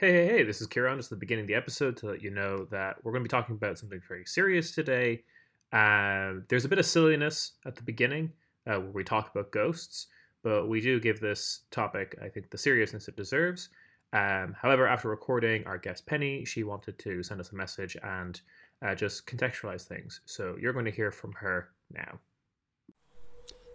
Hey, hey, hey, this is Ciarán. Just the beginning of the episode to let you know that we're going to be talking about something very serious today. Uh, there's a bit of silliness at the beginning uh, where we talk about ghosts, but we do give this topic, I think, the seriousness it deserves. Um, however, after recording our guest Penny, she wanted to send us a message and uh, just contextualize things. So you're going to hear from her now.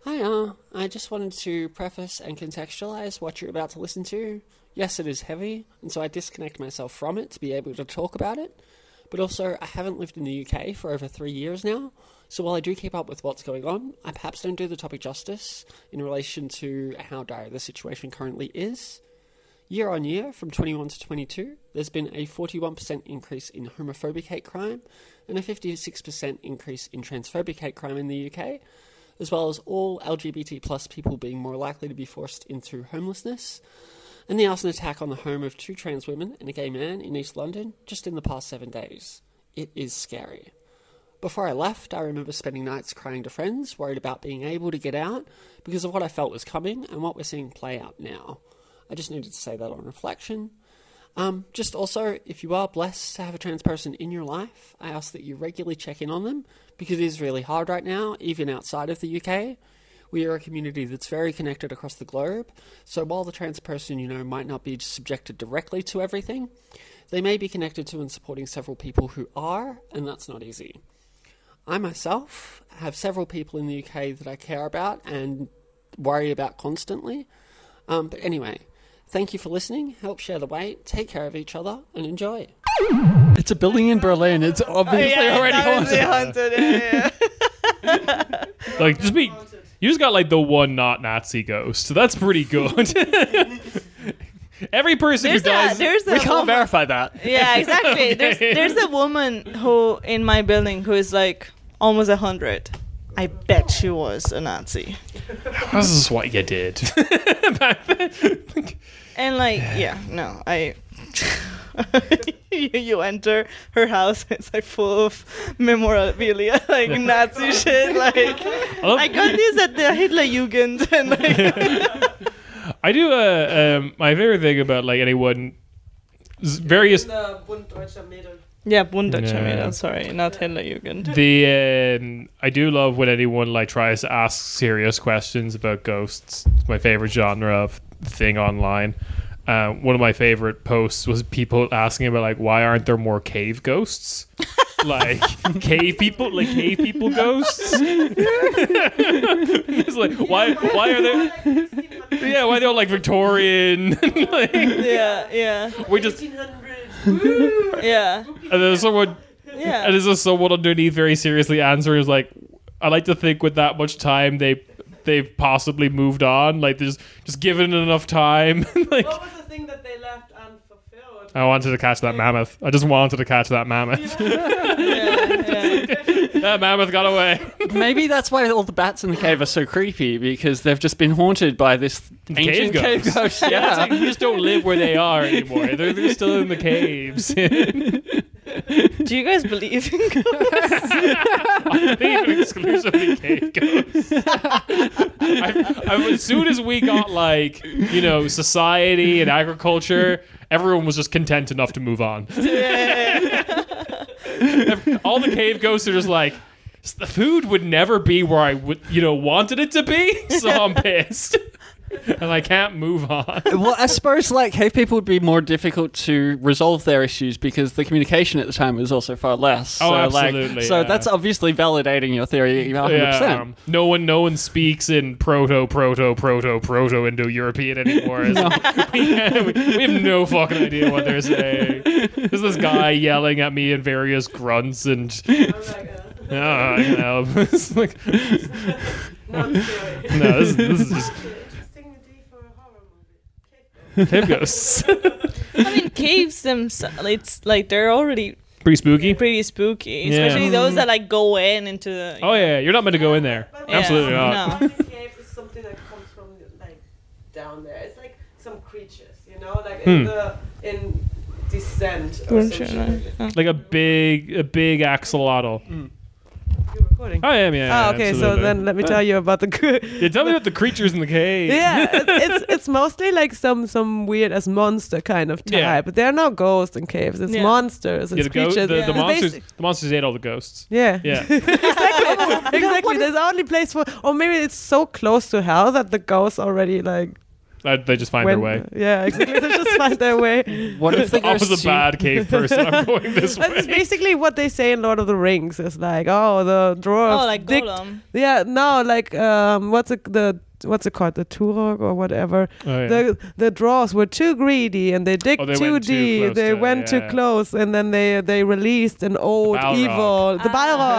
Hiya, uh, I just wanted to preface and contextualize what you're about to listen to. Yes, it is heavy, and so I disconnect myself from it to be able to talk about it. But also, I haven't lived in the UK for over three years now, so while I do keep up with what's going on, I perhaps don't do the topic justice in relation to how dire the situation currently is. Year on year, from 21 to 22, there's been a 41% increase in homophobic hate crime and a 56% increase in transphobic hate crime in the UK, as well as all LGBT plus people being more likely to be forced into homelessness. And the arson attack on the home of two trans women and a gay man in East London just in the past seven days. It is scary. Before I left, I remember spending nights crying to friends, worried about being able to get out because of what I felt was coming and what we're seeing play out now. I just needed to say that on reflection. Um, just also, if you are blessed to have a trans person in your life, I ask that you regularly check in on them because it is really hard right now, even outside of the UK. We are a community that's very connected across the globe, so while the trans person, you know, might not be subjected directly to everything, they may be connected to and supporting several people who are, and that's not easy. I myself have several people in the UK that I care about and worry about constantly. Um, but anyway, thank you for listening. Help share the weight, take care of each other, and enjoy. It's a building in Berlin. It's obviously already haunted. haunted. Yeah, yeah. Like just be you just got like the one not Nazi ghost. So that's pretty good. Every person There's who a dies there's a We can't woman- verify that. Yeah, exactly. There's Okay. there's a woman who in my building who is like almost a hundred. I bet she was a Nazi. This is what you did. And like, yeah, no, I. you, you enter her house, it's like full of memorabilia, like Nazi shit. Like, love- I got this at the Hitler Jugend, and like, I do uh, um, my favorite thing about like anyone s- various yeah, Bundeswehr. Yeah. Sorry, not Hitler Jugend. the um, I do love when anyone like tries to ask serious questions about ghosts. It's my favorite genre of thing online. Uh, one of my favorite posts was people asking about like why aren't there more cave ghosts? like cave people, like cave people ghosts. it's like why why are there? Yeah, why they're all like Victorian? like, Yeah, yeah, we just yeah, and there's someone yeah. and there's just someone underneath very seriously answering is like I like to think with that much time they they've possibly moved on like there's just given it enough time like What was the thing that they left unfulfilled? I wanted to catch that mammoth I just wanted to catch that mammoth yeah, yeah. that mammoth got away Maybe that's why all the bats in the cave are so creepy because they've just been haunted by this ancient cave ghosts. ghost. yeah Yeah. like you just don't live where they are anymore they're, they're still in the caves Do you guys believe in ghosts? I believe in exclusively cave ghosts. I, I, as soon as we got like you know society and agriculture, everyone was just content enough to move on. All the cave ghosts are just like. The food would never be where I would, you know, wanted it to be, so I'm pissed, and I can't move on. Well, I suppose like cave people would be more difficult to resolve their issues because the communication at the time was also far less. Oh, so, absolutely, Like, so yeah. that's obviously validating your theory 100%. Yeah, um, no one, no one speaks in proto, proto, proto, proto Indo-European anymore. we, we, we have no fucking idea what they're saying. There's this guy yelling at me in various grunts, and I'm like, uh, oh, I can help. it's like, no, this, this is just Cave ghosts. I mean, caves themselves, it's like they're already Pretty spooky. pretty spooky, Yeah. especially those that like go in into the. Oh yeah, you're not meant to go in there. Yeah, Absolutely not. no. Haunted caves is something that comes from like down there. It's like some creatures, you know, like in Hmm. the in descent or some Sure, shit no. like. Like a big, a big axolotl. You recording? recording. I am, yeah. oh, okay. So then let me tell you about the. Yeah, tell me about the creatures in the cave. yeah, it- it's it's mostly like some some weird as monster kind of type, Yeah. but they're not ghosts in caves. It's Yeah. monsters. It's Yeah, the, go- creatures. the, the monsters. basic- The monsters ate all the ghosts. Yeah. Yeah. exactly. exactly. There's only place for, or maybe it's so close to hell that the ghosts already like Uh, they just find their way. Yeah, exactly. they just find their way. What if the I was ghosts a bad cave person. I'm going this way. That's basically what they say in Lord of the Rings. It's like, oh, the dwarf. Oh, like dig- Gollum. Yeah, no, like um, what's it the what's it called the Tuborg or whatever. Oh, yeah. The the dwarves were too greedy and they dig Oh, they too went too deep. they to- went too yeah. close, and then they they released an old Balrog. evil, the Ah.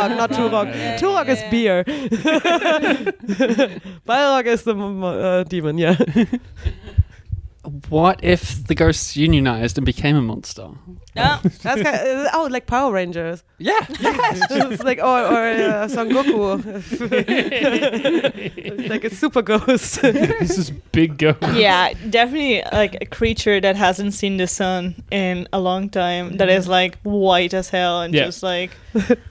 Balrog, not Tuborg. Yeah, yeah, Tuborg is yeah. beer. Balrog is the uh, demon. Yeah. What if the ghosts unionized and became a monster? Yeah. That's kind of, oh, like Power Rangers. Yeah. it's like or or uh, Son Goku. Like a super ghost. this is big ghost. yeah, definitely like a creature that hasn't seen the sun in a long time. That is like white as hell and Yeah. just like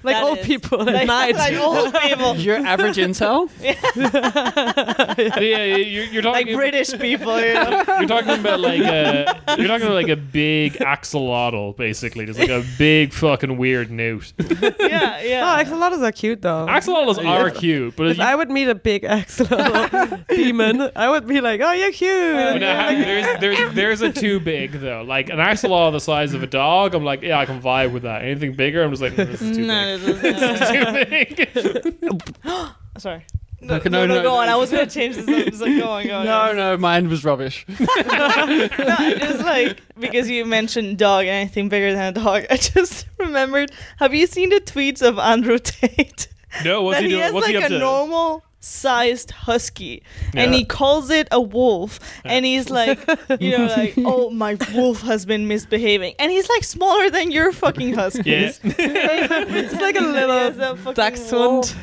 like old is- people at like, night. like old people, Your average intel? yeah, yeah, you're, you're like. British people. You know? You're talking about like a, you're talking about like a big axolotl, basically, just like a big fucking weird newt. yeah, Oh, yeah. axolotls are cute though. Axolotls are cute, but if you, I would meet a big axolotl demon, I would be like, "Oh, you're cute." No, ha- uh, there's there's there's a too big though. Like an axolotl the size of a dog, I'm like, yeah, I can vibe with that. Anything bigger, I'm just like, mm, this is too no, big. this is This is too big. Sorry. No, no, no, no, no, go on. I was gonna change this. Up. Just like go on, go on. No, no, mine was rubbish. no, just like because you mentioned dog anything bigger than a dog. I just remembered. Have you seen the tweets of Andrew Tate? no, what's that he he, doing? has What's like he up a to? normal sized husky and he calls it a wolf and he's like you know like oh my wolf has been misbehaving and he's like smaller than your fucking husky Yeah. it's like a little a fucking dachshund,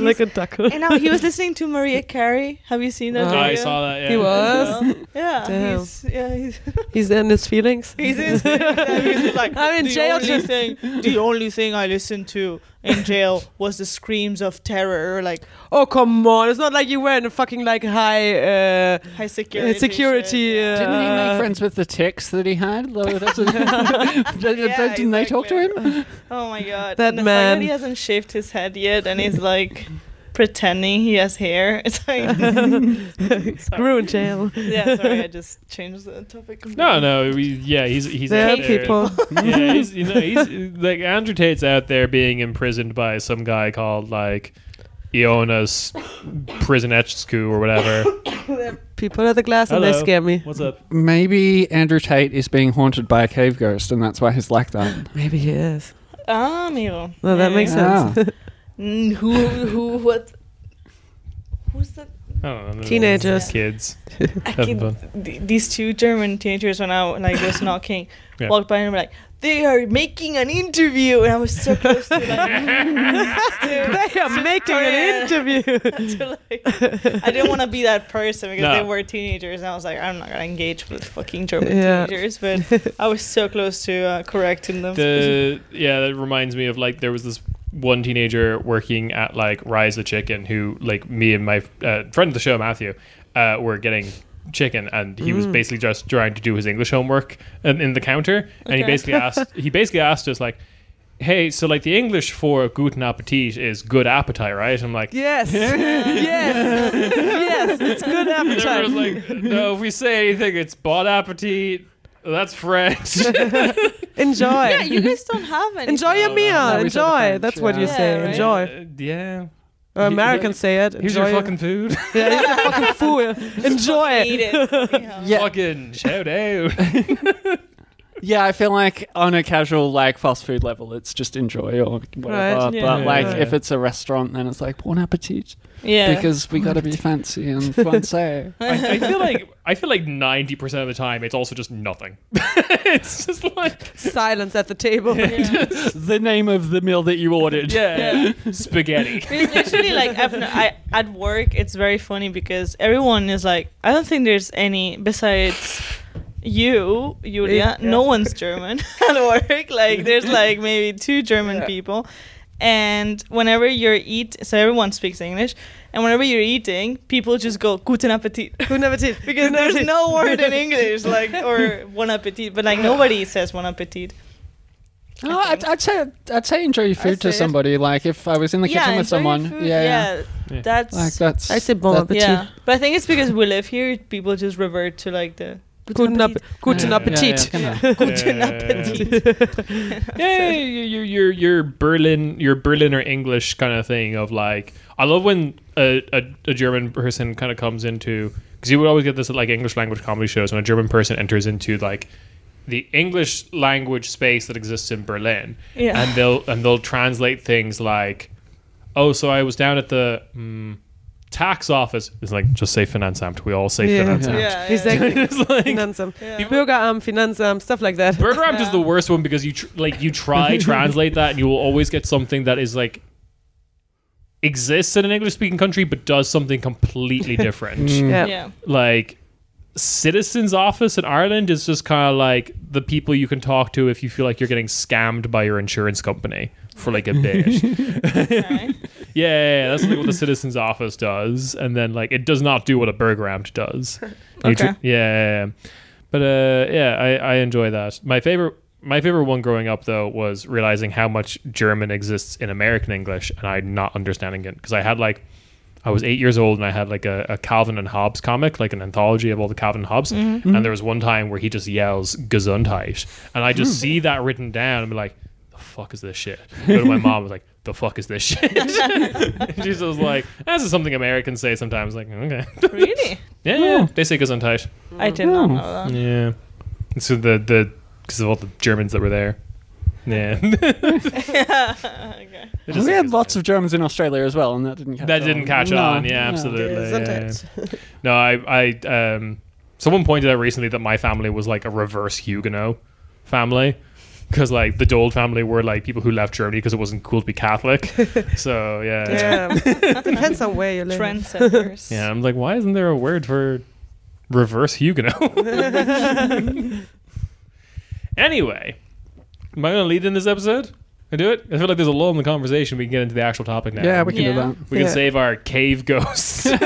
like a duckling. and now he was listening to Mariah Carey have you seen that Oh, I saw that. Yeah. He was. yeah Damn. he's yeah he's He's in his feelings. He's in he's just like I'm in the jail Only thing, the only thing I listen to in jail was the screams of terror, like Oh come on! It's not like you were in a fucking like high uh, high security. security. shit, yeah. Didn't he uh, make friends with the ticks that he had? Though, that's Yeah, Didn't they talk to him? Oh my god! That and the fact man. that he hasn't shaved his head yet, and he's like pretending he has hair. It's like Screw in jail. yeah. Sorry, I just changed the topic. No, no, we, yeah, he's he's There out there. people. yeah, he's you know he's like Andrew Tate's out there being imprisoned by some guy called like Iona's prison Echsku or whatever. People at the glass and they scare me. What's up? Maybe Andrew Tate is being haunted by a cave ghost, and that's why he's like that. Maybe he is. Ah, amigo. No, that makes sense. Mm, who who what? Who's that? I don't know. Teenagers. kids. I Having can, fun. th- these two German teenagers when I like was knocking, Yeah. walked by and were like, "They are making an interview," and I was so close to like, to, they are making an interview. to, like I didn't want to be that person because No. they were teenagers, and I was like, I'm not gonna engage with fucking German Yeah. teenagers, but I was so close to uh, correcting them. The yeah, that reminds me of like there was this one teenager working at like Risa Chicken who like me and my uh, friend of the show Matthew uh, were getting chicken and he Mm. was basically just trying to do his English homework in, in the counter and he Okay. basically asked he basically asked us like hey so like the English for guten appetit is good appetite right I'm like yes, yes, yes. It's good and appetite. everyone's like no if we say anything it's bon appetit that's French Enjoy. yeah, you guys don't have any. Enjoy your No, no. meal. No, we said Enjoy. French, That's what you say. Yeah, right. Enjoy. Uh, yeah Uh, Americans say it. here's Enjoy your fucking food Yeah, here's your fucking food. Enjoy. Eat it. Yeah. Yeah. fucking shout out Yeah, I feel like on a casual like fast food level, it's just enjoy or whatever. Right. Yeah. But like Yeah. if it's a restaurant, then it's like bon appetit Yeah. because we got to be fancy and fancy. I, I feel like I feel like ninety percent of the time it's also just nothing. it's just like Silence at the table. the name of the meal that you ordered. yeah, spaghetti. It's literally like I've, I, at work. It's very funny because everyone is like, I don't think there's any besides you, Julia. Yeah. No one's German at work. Like there's like maybe two German Yeah. people, and whenever you're eat, so everyone speaks English, and whenever you're eating, people just go "Guten Appetit." Guten Appetit. because Guten there's Appetit. no word in English like or bon appetit, but like nobody says bon appetit. Oh, I'd, I'd say I'd say enjoy your food to say it. somebody. Like if I was in the kitchen with someone, food. yeah, yeah, Yeah. that's like that's. I say bon appetit. yeah. But I think it's because we live here, people just revert to like the Guten, app Guten Yeah, Appetit. yeah, yeah, kinda. Guten appetit. yeah, your your your Berlin your Berliner English kind of thing of like I love when a, a, a German person kind of comes into because you would always get this at like English language comedy shows when a German person enters into like the English language space that exists in Berlin Yeah. and they'll and they'll translate things like oh so I was down at the mm, tax office it's like just say Finanzamt we all say Yeah. Finanzamt yeah, Exactly. it's like Finanzamt. Yeah. Bürgeramt, Finanzamt, stuff like that. Bürgeramt is the worst one because you tr- like you try translate that and you will always get something that is like exists in an English speaking country but does something completely different. Mm. Yeah. yeah. Like citizens office in Ireland is just kind of like the people you can talk to if you feel like you're getting scammed by your insurance company for like a bit. Okay. Yeah, yeah, yeah, that's like what the citizens office does, and then like it does not do what a Bürgeramt does. You tr- Okay. yeah, yeah, yeah. but uh, yeah, I, I enjoy that. My favorite, my favorite one growing up though was realizing how much German exists in American English, and I not understanding it because I had like. I was eight years old and I had like a, a Calvin and Hobbes comic, like an anthology of all the Calvin and Hobbes. Mm-hmm. Mm-hmm. And there was one time where he just yells Gesundheit. And I just mm. see that written down and be like, the fuck is this shit? Go to my mom, was like, the fuck is this shit? And She's just like, this is something Americans say sometimes. Like, okay. Really? Yeah, yeah. They say Gesundheit. I did not know that. Yeah. So the, the, because of all the Germans that were there. Yeah. okay. They just we had lots of Germans in Australia as well, and that didn't catch That on. didn't catch No, on. Yeah, no. absolutely. yeah, yeah. No, I, I, um, someone pointed out recently that my family was like a reverse Huguenot family. Because like the Dold family were like people who left Germany because it wasn't cool to be Catholic. so yeah, Yeah. Depends on where you live. Trendsetters. yeah. I'm like, why isn't there a word for reverse Huguenot? anyway, am I going to lead in this episode? I do it. I feel like there's a lull in the conversation. We can get into the actual topic now. Yeah, we can do that. we can save our cave ghosts. Chat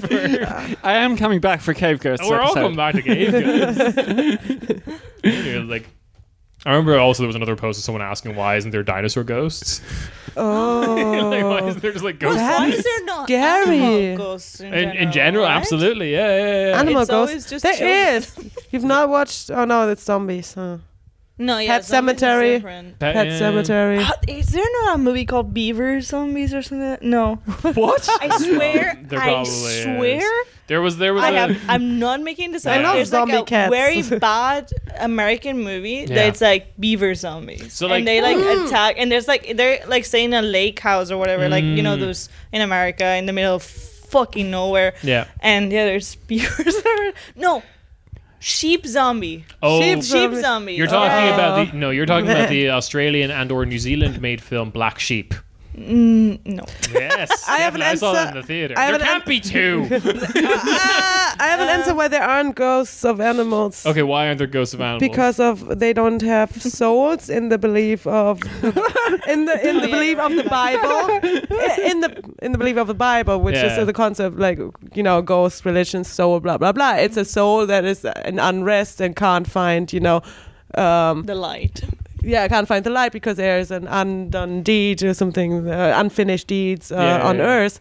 for- I am coming back for Cave Ghosts. Oh, we're all coming back to cave ghosts. Yeah, like, I remember also there was another post of someone asking why isn't there dinosaur ghosts? Oh. like, why isn't there just like ghosts? That Why is is there not scary. animal ghosts in, in, in general, right? absolutely, yeah, yeah, yeah. Animal It's always ghosts. just There children. is. You've not watched. Oh no, it's zombies. Huh? No, yeah. Pet Cemetery. Pet- Pet. Cemetery. Ah, Is there not a movie called Beaver Zombies or something? No. What? I swear. There I probably is. swear. There was there was I a, have. I'm not making this up. I up. love There's like a cats. very bad American movie Yeah. that's like beaver zombies, So, like- and they like attack, and there's like they're like saying a lake house or whatever, like you know Mm. those in America in the middle of fucking nowhere, yeah. and yeah, there's beavers. no, sheep zombie, Oh, Sheep sheep Zombie. zombie. you're talking Oh. about the oh. no, you're talking about the Australian and or New Zealand made film Black Sheep. Mm, no. Yes, I have an definitely. I saw that in answer- the theater. I there can't an- be two. ah, I have an answer why there aren't ghosts of animals. okay, why aren't there ghosts of animals? Because of they don't have souls in the belief of in the in the belief of the. Bible in the in the belief of the Bible, which Yeah. is the concept like you know ghost religion soul blah blah blah. It's a soul that is in unrest and can't find you know um, The light. Yeah, I can't find the light because there's an undone deed or something, uh, unfinished deeds uh, Yeah, on yeah. Earth.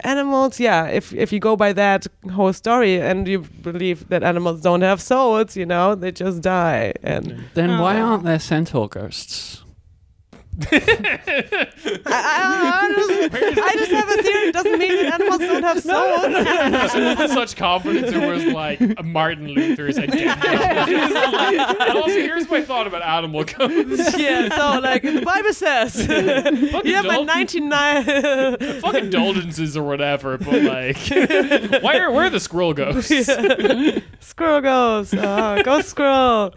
Animals, yeah. If if you go by that whole story and you believe that animals don't have souls, you know, they just die. And Then why Oh. aren't there centaur ghosts? I, I, I, just, I just have a theory. It doesn't mean that animals don't have souls. Such confidence it was like Martin Luther's agenda. and also, here's my thought about animal ghosts. yeah. So like the Bible says, yeah, but Dol- ninety nine. fuck indulgences or whatever, but like, why are where are the squirrel ghosts? Squirrel goes. Oh, go squirrel.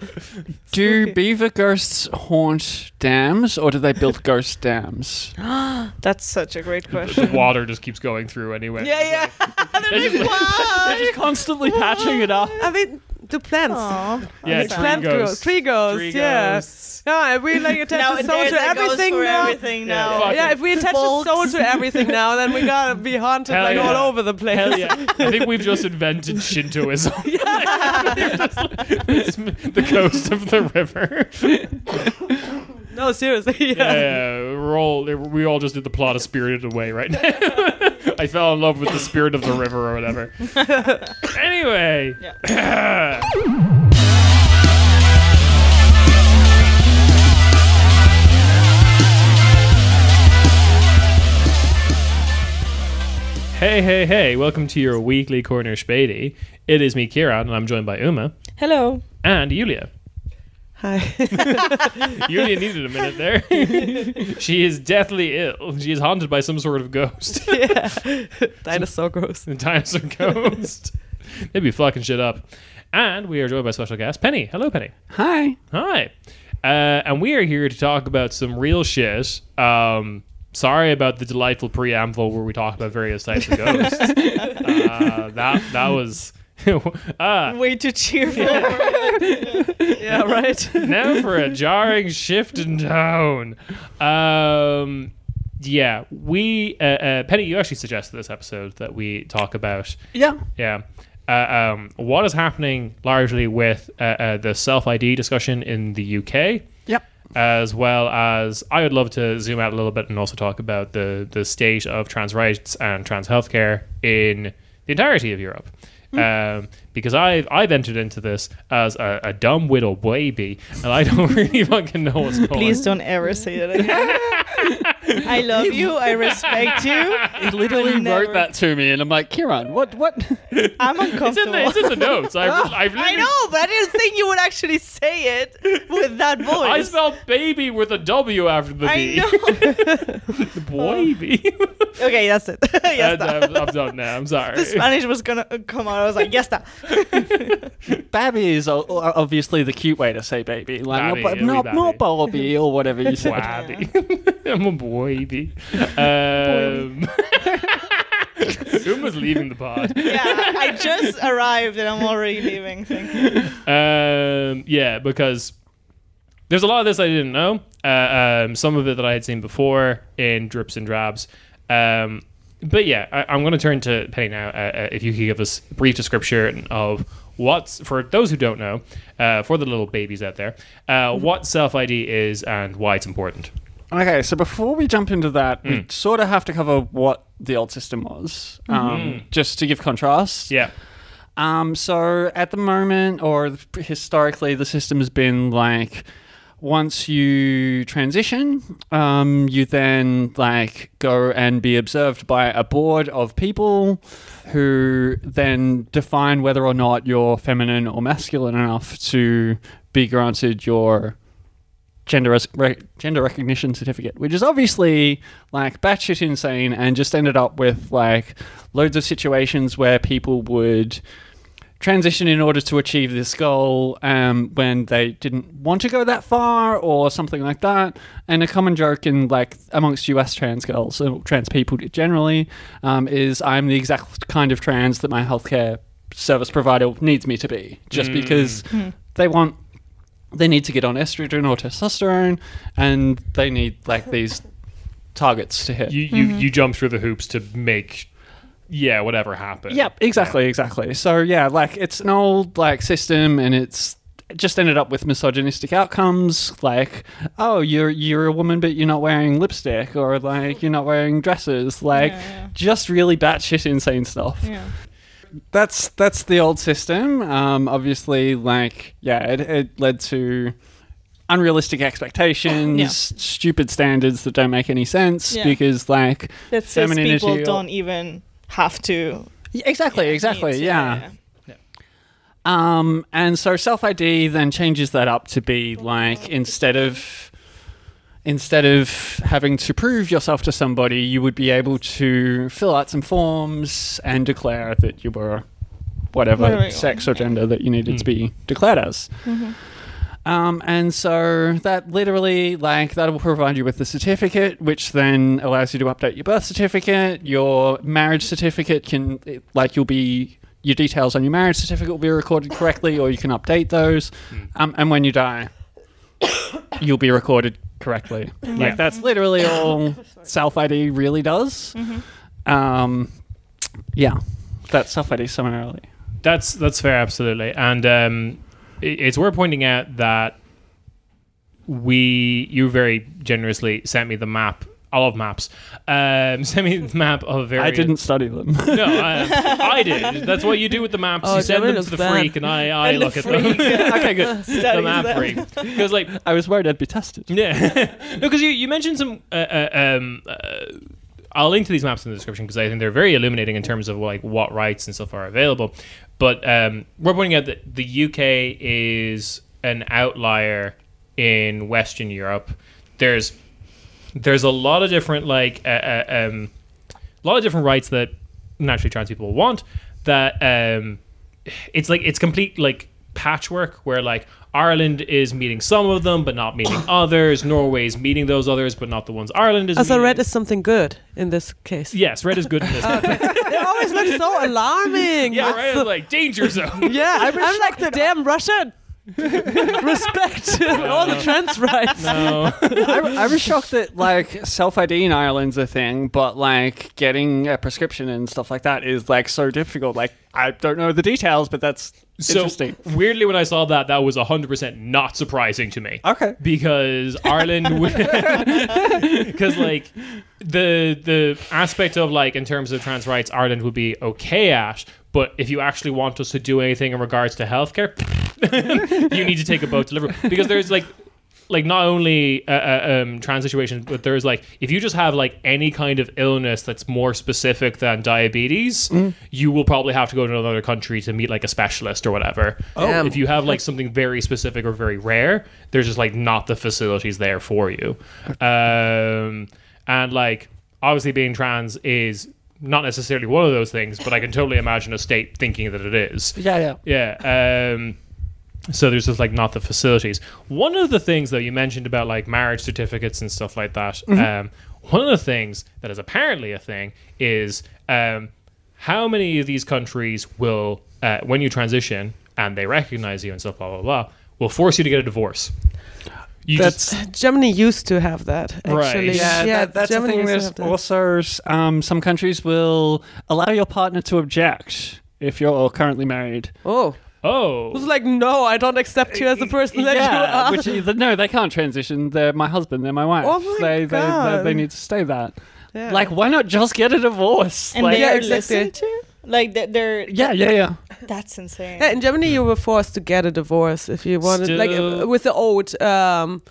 Do beaver ghosts haunt dams, or do they build ghost dams? That's such a great The question. water just keeps going through anyway. Yeah, yeah. They just- They're just constantly patching it up. I mean, the plants. Aw, Yeah, that's tree Plant sad. ghosts. ghosts. Tree ghosts. Tree yeah. ghosts. Yeah, if we like attach Now the soul there's to a ghost everything for now. everything Yeah, now. fuck Yeah, if we attach Folks. the soul to everything now, then we gotta be haunted Hell like yeah. all over the place. Hell yeah. I think we've just invented Shintoism. It's the coast of the river. No, seriously. Yeah. Yeah, we're all we all just did the plot of Spirited Away right now. I fell in love with the spirit of the river or whatever. anyway. Hey, hey, hey, welcome to your weekly Corner Späti. It is me, Ciarán, and I'm joined by Uma Hello. and Julia. Hi. Julia needed a minute there. she is deathly ill. She is haunted by some sort of ghost. yeah. Dinosaur ghost. the dinosaur ghost. They'd be fucking shit up. And we are joined by special guest Penny. Hello, Penny. Hi. Hi. Uh, and we are here to talk about some real shit. Um, sorry about the delightful preamble where we talk about various types of ghosts. uh, that that was. ah, Way too cheerful. Yeah, right. now for a jarring shift in tone. Um, yeah, we uh, uh, Penny, you actually suggested this episode that we talk about. Yeah. Yeah. Uh, um, what is happening largely with uh, uh, the self ID discussion in the UK, Yep. as well as I would love to zoom out a little bit and also talk about the, the state of trans rights and trans healthcare in the entirety of Europe. Um, because I've I've entered into this as a, a dumb widow baby, and I don't really fucking know what's going. on. Please don't ever say that again. I love you. I respect you. He literally But never- wrote that to me, and I'm like, Ciarán, what? What? I'm It's in uncomfortable. the, it's in the notes. I've, I've I know, but I didn't think you would actually say it with that voice. I spelled baby with a W after the I B. know. baby. okay, that's it. yes, And that. I'm, I'm done now. I'm sorry. The Spanish was gonna come out. I was like, yes, that. Babby is o- o- obviously the cute way to say baby, like Babby, not, not, not Bobby or whatever you said. Wabby. I'm a baby. Um, Uma's leaving the pod. Yeah, I just arrived and I'm already leaving. Thank you. Um, yeah, because there's a lot of this I didn't know. Uh, um, some of it that I had seen before in drips and drabs. Um, but yeah, I, I'm going to turn to Penny now. Uh, uh, if you could give us a brief description of what's, for those who don't know, uh, for the little babies out there, uh, what self ID is and why it's important. Okay, so before we jump into that, we Mm. sort of have to cover what the old system was, um, just to give contrast. Yeah. Um, so at the moment, or historically, the system has been like once you transition, um, you then like go and be observed by a board of people who then define whether or not you're feminine or masculine enough to be granted your gender res- re- gender recognition certificate, which is obviously like batshit insane, and just ended up with like loads of situations where people would transition in order to achieve this goal um, when they didn't want to go that far or something like that. And a common joke in like amongst US trans girls or trans people generally um, is I'm the exact kind of trans that my healthcare service provider needs me to be, just because they want they need to get on estrogen or testosterone, and they need like these targets to hit. You, you, mm-hmm. you jump through the hoops to make, yeah, whatever happen. Yep, exactly, exactly. So yeah, like it's an old like system, and it's just ended up with misogynistic outcomes. Like, oh, you're you're a woman, but you're not wearing lipstick, or like you're not wearing dresses. Like, Yeah, yeah. just really batshit insane stuff. Yeah. That's that's the old system. Um, obviously, like yeah, it, it led to unrealistic expectations, Yeah. stupid standards that don't make any sense Yeah. because like That says people or- don't even have to. Yeah, exactly, yeah, exactly, yeah. Um, and so self ID then changes that up to be like instead of instead of having to prove yourself to somebody, you would be able to fill out some forms and declare that you were whatever Whatever you sex or gender that you needed to be declared as. Um, and so that literally, like, that will provide you with the certificate, which then allows you to update your birth certificate. Your marriage certificate can, like, you'll be your details on your marriage certificate will be recorded correctly, or you can update those. Um, and when you die, you'll be recorded correctly. Yeah. Like that's literally all self ID really does. Um, yeah, that's self ID summarily. That's that's fair, absolutely, and um, it, it's worth pointing out that we you very generously sent me the map. I love maps. Um, sent me the map of very. I didn't study them. No, I, I did. That's what you do with the maps. Oh, you send them to the bad. freak, and I, I And the look at them. okay, good. the map them. freak, because like I was worried I'd be tested. yeah, no, because you, you mentioned some. Uh, uh, um, uh, I'll link to these maps in the description because I think they're very illuminating in terms of like what rights and stuff are available. But um, we're pointing out that the UK is an outlier in Western Europe. There's there's a lot of different like uh, uh, um, a lot of different rights that naturally trans people want. That um, it's like it's complete like patchwork where like Ireland is meeting some of them but not meeting others. Norway's meeting those others but not the ones Ireland is. Also, meeting. red is something good in this case. Yes, red is good in this. It always looks so alarming. yeah, It's right. so- like danger zone. yeah, I'm, like the damn Russian. Respect all the trans rights. no. I, I was shocked that like self ID in Ireland's a thing, but like getting a prescription and stuff like that is like so difficult. Like I don't know the details, but that's So interesting. weirdly, when I saw that, that was hundred percent not surprising to me. Okay. because Ireland because like the the aspect of like in terms of trans rights Ireland would be okay at but if you actually want us to do anything in regards to healthcare you need to take a boat to Liverpool because there's like like not only uh, uh, um, trans situations but there's like if you just have like any kind of illness that's more specific than diabetes you will probably have to go to another country to meet like a specialist or whatever Damn. if you have like something very specific or very rare, there's just like not the facilities there for you. Um, and like obviously being trans is not necessarily one of those things, but I can totally imagine a state thinking that it is. Yeah, yeah. Yeah. Um, so there's just like not the facilities. One of the things though you mentioned about like marriage certificates and stuff like that. Um, one of the things that is apparently a thing is um, how many of these countries will, uh, when you transition and they recognize you and stuff, blah blah blah, will force you to get a divorce. You That's just, Germany used to have that. Right. Actually. yeah, that, that's the Germany thing. used to There's also um, some countries will allow your partner to object if you're currently married. Oh, oh it was like, no, I don't accept you as the person that you yeah, are. which is, no, they can't transition. They're my husband. They're my wife. Oh my they, They, they God. they need to stay that. Yeah. Like, why not just get a divorce? And like, they Yeah, are exactly. listened to? Like they're, they're yeah, yeah, yeah. that's insane. Yeah, in Germany, you were forced to get a divorce if you wanted, like Still- uh, with the old, um,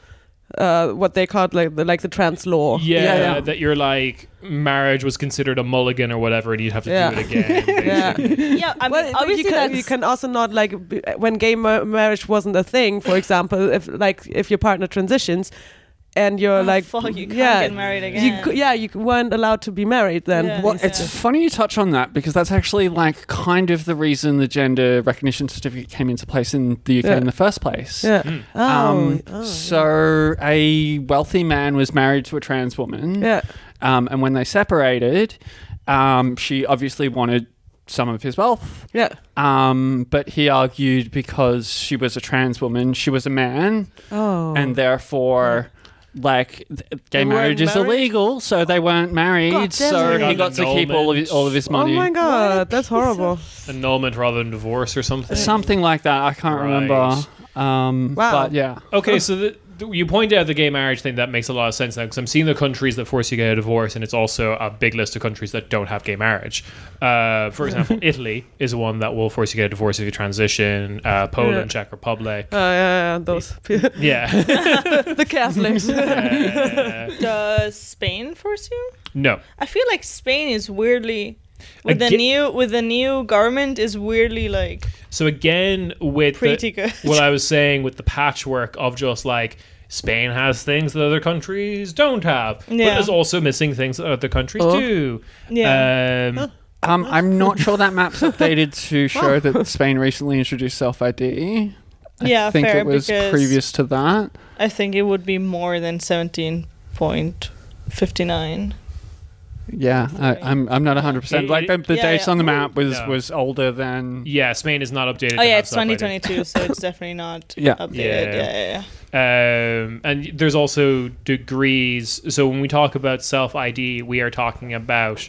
uh, what they called like the like the trans law. yeah, Yeah, yeah. that you're like marriage was considered a mulligan or whatever, and you'd have to Yeah. do it again. Yeah. basically. yeah, I mean, well, obviously you can, you can also not like b- when gay ma- marriage wasn't a thing. For example, if like if your partner transitions, and you're Oh, like, fuck, you can't yeah, get married again. cou- yeah, you weren't allowed to be married then. Yeah. Well, it's Yeah. funny you touch on that because that's actually like kind of the reason the gender recognition certificate came into place in the UK Yeah. in the first place. Yeah. Mm. Oh, Um, oh, so a wealthy man was married to a trans woman, yeah. um, and when they separated, um, she obviously wanted some of his wealth. Yeah. Um, but he argued because she was a trans woman, she was a man, Oh. and therefore, like, gay marriage is married? illegal, so they weren't married. God so he got to keep all of his, all of his money. oh my god, that's horrible. Annulment rather than divorce or something. Something like that. I can't remember. Um, Wow. But yeah. Okay, so the, the, you point out the gay marriage thing that makes a lot of sense now because I'm seeing the countries that force you to get a divorce, and it's also a big list of countries that don't have gay marriage. Uh, for example, Italy is one that will force you to get a divorce if you transition. Uh, Poland, Yeah. Czech Republic. Oh yeah, yeah, those Yeah. the Catholics. Uh, Does Spain force you? no. I feel like Spain is weirdly with the new with the new garment is weirdly like So again, with the- pretty good. what I was saying with the patchwork of just like Spain has things that other countries don't have, but Yeah. there's also missing things that other countries Oh. do. yeah. Um, Um, I'm not sure that map's updated to show that Spain recently introduced self ID. yeah, I think fair it was previous to that. I think it would be more than seventeen point fifty nine. Yeah, I, I'm I'm not 100. percent It- Like the, the Yeah, dates yeah. on the map was No. was older than. Yeah, Spain is not updated. Oh yeah, it's stuff like 2022, so it's definitely not Yeah. updated. Yeah. Yeah, yeah, yeah. Um, and there's also degrees. So when we talk about self ID, we are talking about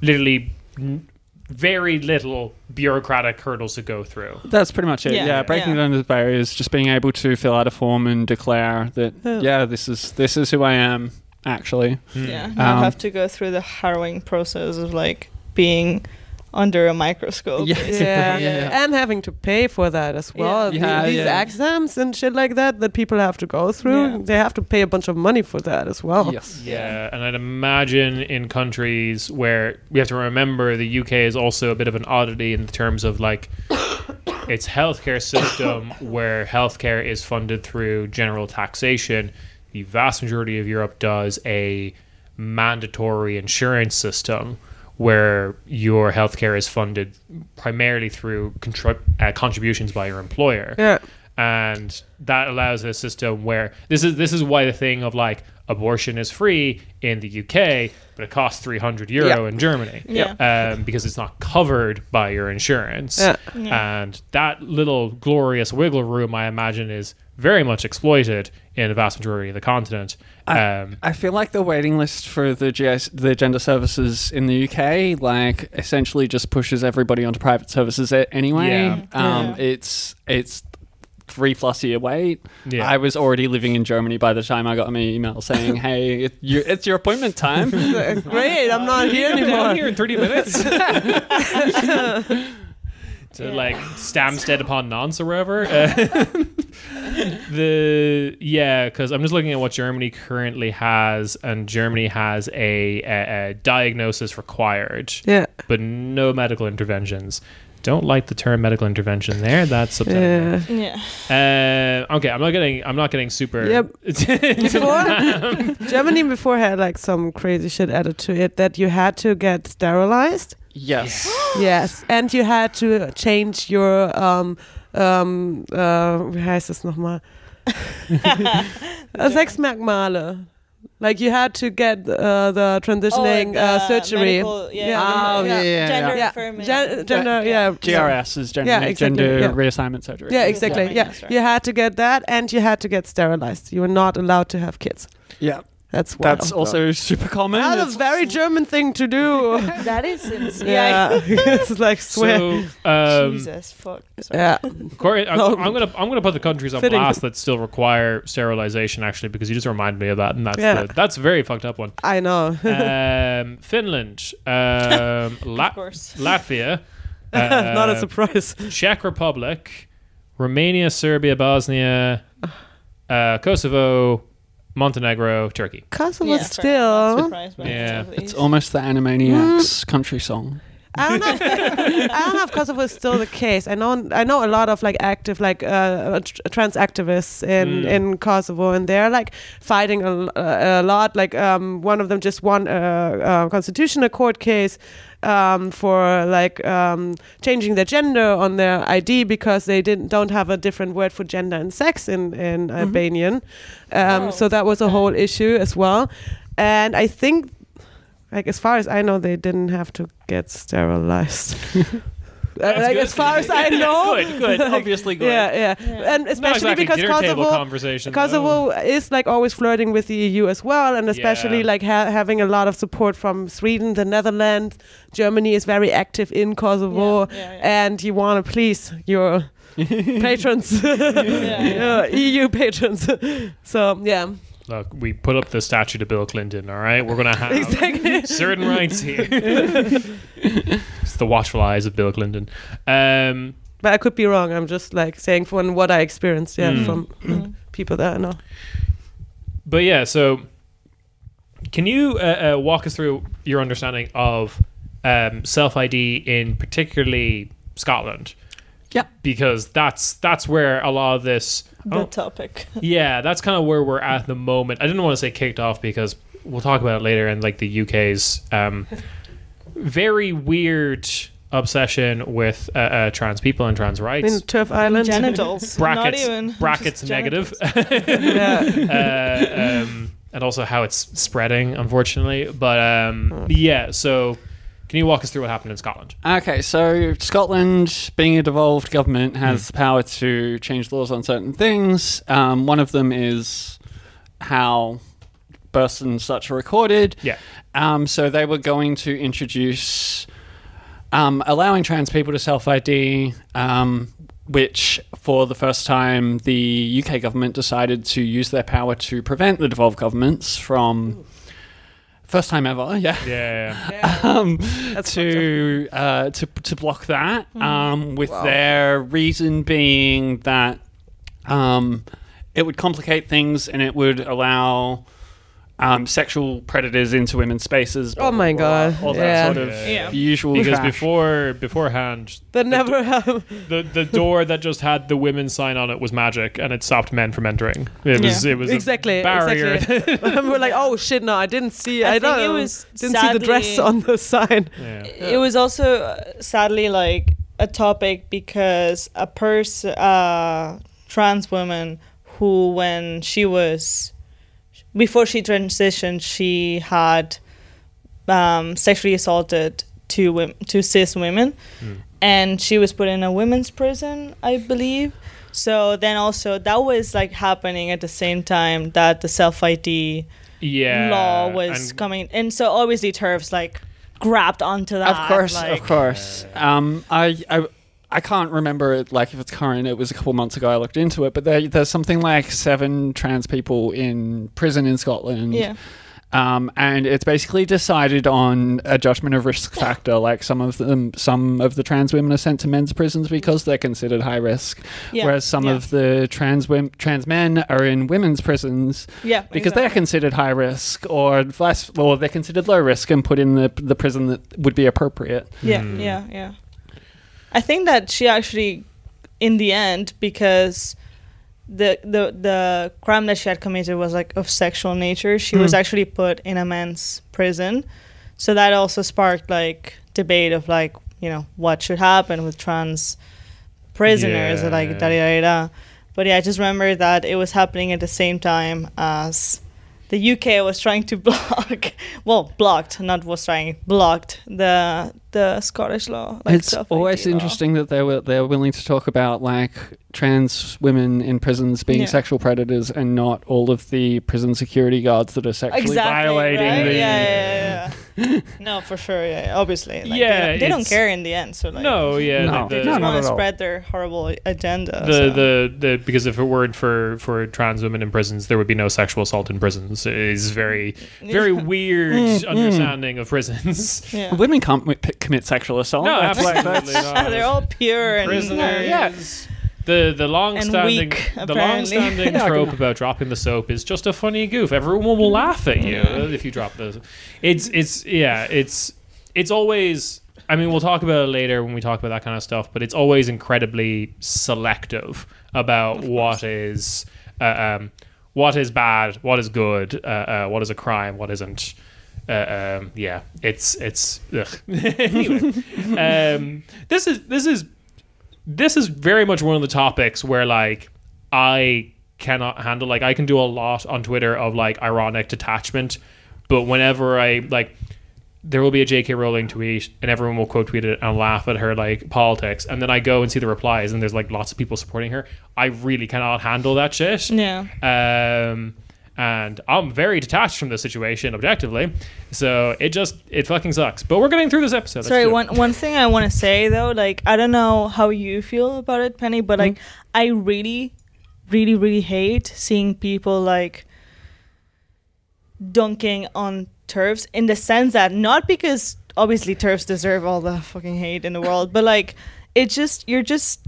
literally n- very little bureaucratic hurdles to go through. That's pretty much it. Yeah, Yeah, breaking yeah. down those barriers, just being able to fill out a form and declare that Yeah. yeah, this is this is who I am. Actually, Yeah, not Um, have to go through the harrowing process of like being under a microscope. Yeah. Yeah. Yeah. and having to pay for that as well. Yeah. The- Yeah, These yeah. exams and shit like that that people have to go through, Yeah. they have to pay a bunch of money for that as well. yes, Yeah, and I'd imagine in countries where we have to remember the UK is also a bit of an oddity in terms of like its healthcare system, where healthcare is funded through general taxation. The vast majority of Europe does a mandatory insurance system where your healthcare is funded primarily through contri- uh, contributions by your employer Yeah. and that allows a system where this is this is why the thing of like abortion is free in the UK, but it costs 300 euro in Germany. Yeah. Um, because it's not covered by your insurance. Yeah. Yeah. And that little glorious wiggle room, I imagine, is very much exploited in the vast majority of the continent. Um, I feel like the waiting list for the GS, the gender services in the UK, like essentially just pushes everybody onto private services a- anyway. Yeah. Um, Yeah. It's it's three plus year wait. yeah. I was already living in Germany by the time I got my email saying, "Hey, it, you, it's your appointment time." Great, I'm not here down anymore. here in 30 minutes. to Yeah. like Stamstead upon Nonce or wherever. Uh, the yeah, because I'm just looking at what Germany currently has, and Germany has a, a, a diagnosis required, Yeah. but no medical interventions. Don't like the term medical intervention there. That's upsetting. Yeah. Yeah. Uh, okay, I'm not getting. I'm not getting super. Yep. Before Germany before had like some crazy shit added to it that you had to get sterilized. Yes. yes, and you had to change your um um uh, wie heißt es nochmal? Sexmerkmale. Like you had to get uh, the transitioning Oh, uh, surgery. medical- yeah, Yeah. Oh, Yeah. yeah, yeah, Gender Yeah, affirming. Gen- gender, yeah, GRS is gender, Yeah, exactly, gender yeah. reassignment surgery. Yeah, exactly. Yeah. Yeah, you had to get that, and you had to get sterilized. You were not allowed to have kids. Yeah. That's wild. That's also super common. That's It's- a very German thing to do. That is insane. yeah, it's like swear. So, um, Jesus fuck. Sorry. yeah, Corey, I'm, No. I'm gonna I'm gonna put the countries on Fitting. blast that still require sterilization actually because you just reminded me of that and that's Yeah. the, that's a very fucked up one. I know. Um, Finland, um, La- Of course. Latvia, not a uh, surprise. Czech Republic, Romania, Serbia, Bosnia, uh, Kosovo, Montenegro, Turkey. Kosovo Yeah, sorry, I'm not still. Yeah. It's almost the Animaniacs mm. country song. I don't know. If, I don't know if Kosovo is still the case. I know. I know a lot of like active, like uh, trans activists in Mm. in Kosovo, and they're like fighting a lot. Like um, one of them just won a, a constitutional court case um, for like um, changing their gender on their ID because they didn't don't have a different word for gender and sex in in Albanian. Um, Oh, so that was a whole issue as well. And I think, like as far as I know, they didn't have to get sterilized. Like good. as far as I know, good, good. Like, Obviously good. Yeah, yeah, Yeah. and especially exactly because dinner Kosovo, conversation. Kosovo is like always flirting with the EU as well, and especially Yeah. like ha- having a lot of support from Sweden, the Netherlands, Germany is very active in Kosovo, Yeah, yeah, yeah. and you want to please your patrons, yeah. Uh, EU patrons. so yeah, Look, we put up the statue to Bill Clinton. All right, we're gonna have exactly. certain rights here. it's the watchful eyes of Bill Clinton. Um, But I could be wrong. I'm just like saying from what I experienced, yeah, Mm. from Mm. people that I know. but yeah, so can you uh, uh, walk us through your understanding of um, self ID in particularly Scotland? Yeah. because that's that's where a lot of this. The topic. Yeah, that's kind of where we're at the moment. I didn't want to say kicked off because we'll talk about it later. And like the UK's um, very weird obsession with uh, uh, trans people and trans rights. In TERF Island. Genitals. brackets Not even brackets just negative. yeah. uh, um, and also how it's spreading, unfortunately. But um, yeah, so can you walk us through what happened in Scotland? Okay, so Scotland, being a devolved government, has the power to change laws on certain things. Um, one of them is how births and such are recorded. Yeah. Um, so they were going to introduce um, allowing trans people to self ID, um, which for the first time the UK government decided to use their power to prevent the devolved governments from. First time ever, yeah. Yeah, um, That's to uh, to to block that, Hmm. um, with their reason being that um, it would complicate things and it would allow um, sexual predators into women's spaces. blah, Oh my blah, blah, God, all that yeah. sort of Yeah. usual because trash. before beforehand, That never happened. the the door that just had the women's sign on it was magic, and it stopped men from entering. It was Yeah. it was a Exactly. barrier. Exactly. We're like, oh shit! No, I didn't see. I, I don't. it was didn't see the dress on the sign. yeah. It was also uh, sadly like a topic because a person, uh, trans woman, who when she was before she transitioned, she had um, sexually assaulted two women, two cis women, and she was put in a women's prison, I believe. So then also that was like happening at the same time that the self ID yeah, law was and- coming, and so obviously turfs like grabbed onto that. Of course, like, of course. Um, I, I, I can't remember it, like if it's current. It was a couple months ago. I looked into it, but there, there's something like seven trans people in prison in Scotland. Yeah. Um, and it's basically decided on a judgment of risk factor. Like some of them, some of the trans women are sent to men's prisons because they're considered high risk, Yeah, whereas some yeah. of the trans wom- trans men are in women's prisons Yeah, because they're considered high risk or less, or they're considered low risk and put in the the prison that would be appropriate. Yeah, Hmm. yeah, yeah. I think that she actually, in the end, because the the the crime that she had committed was like of sexual nature, she was Mm. actually put in a men's prison. So that also sparked like debate of like you know what should happen with trans prisoners, Yeah. like da da da da. But yeah, I just remember that it was happening at the same time as the UK was trying to block, well, blocked, not was trying, blocked the the Scottish law. Like it's always law. interesting that they were they're willing to talk about like trans women in prisons being Yeah. sexual predators and not all of the prison security guards that are sexually Exactly, violating right? the. Yeah, yeah. no, for sure. Yeah, obviously. Like, Yeah, they, don't, they don't care in the end. So like, no, yeah, No. the, they just No, want to spread their horrible agenda. the, so. the the because if it weren't for for trans women in prisons, there would be no sexual assault in prisons. It is very very weird Mm, understanding of prisons. yeah. Women can't m- p- commit sexual assault. No, That's like- absolutely not. They're all pure and Prisoners. Yeah. The the long standing weak, the long standing trope about dropping the soap is just a funny goof. Everyone will laugh at you if you drop the. It's it's yeah it's it's always. I mean, we'll talk about it later when we talk about that kind of stuff. But it's always incredibly selective about what is uh, um, what is bad, what is good, uh, uh, what is a crime, what isn't. Uh, um, yeah, it's it's ugh. anyway. Um, this is this is this is very much one of the topics where like I cannot handle like I can do a lot on Twitter of like ironic detachment, but whenever I like there will be a J.K. Rowling tweet and everyone will quote tweet it and laugh at her like politics and then I go and see the replies and there's like lots of people supporting her. I really cannot handle that shit. yeah. Um and I'm very detached from the situation objectively. So it just it fucking sucks. But we're getting through this episode. Sorry, one one thing I want to say though, like I don't know how you feel about it, Penny, but like mm-hmm. I really, really, really hate seeing people like dunking on turfs in the sense that not because obviously turfs deserve all the fucking hate in the world, but like it just you're just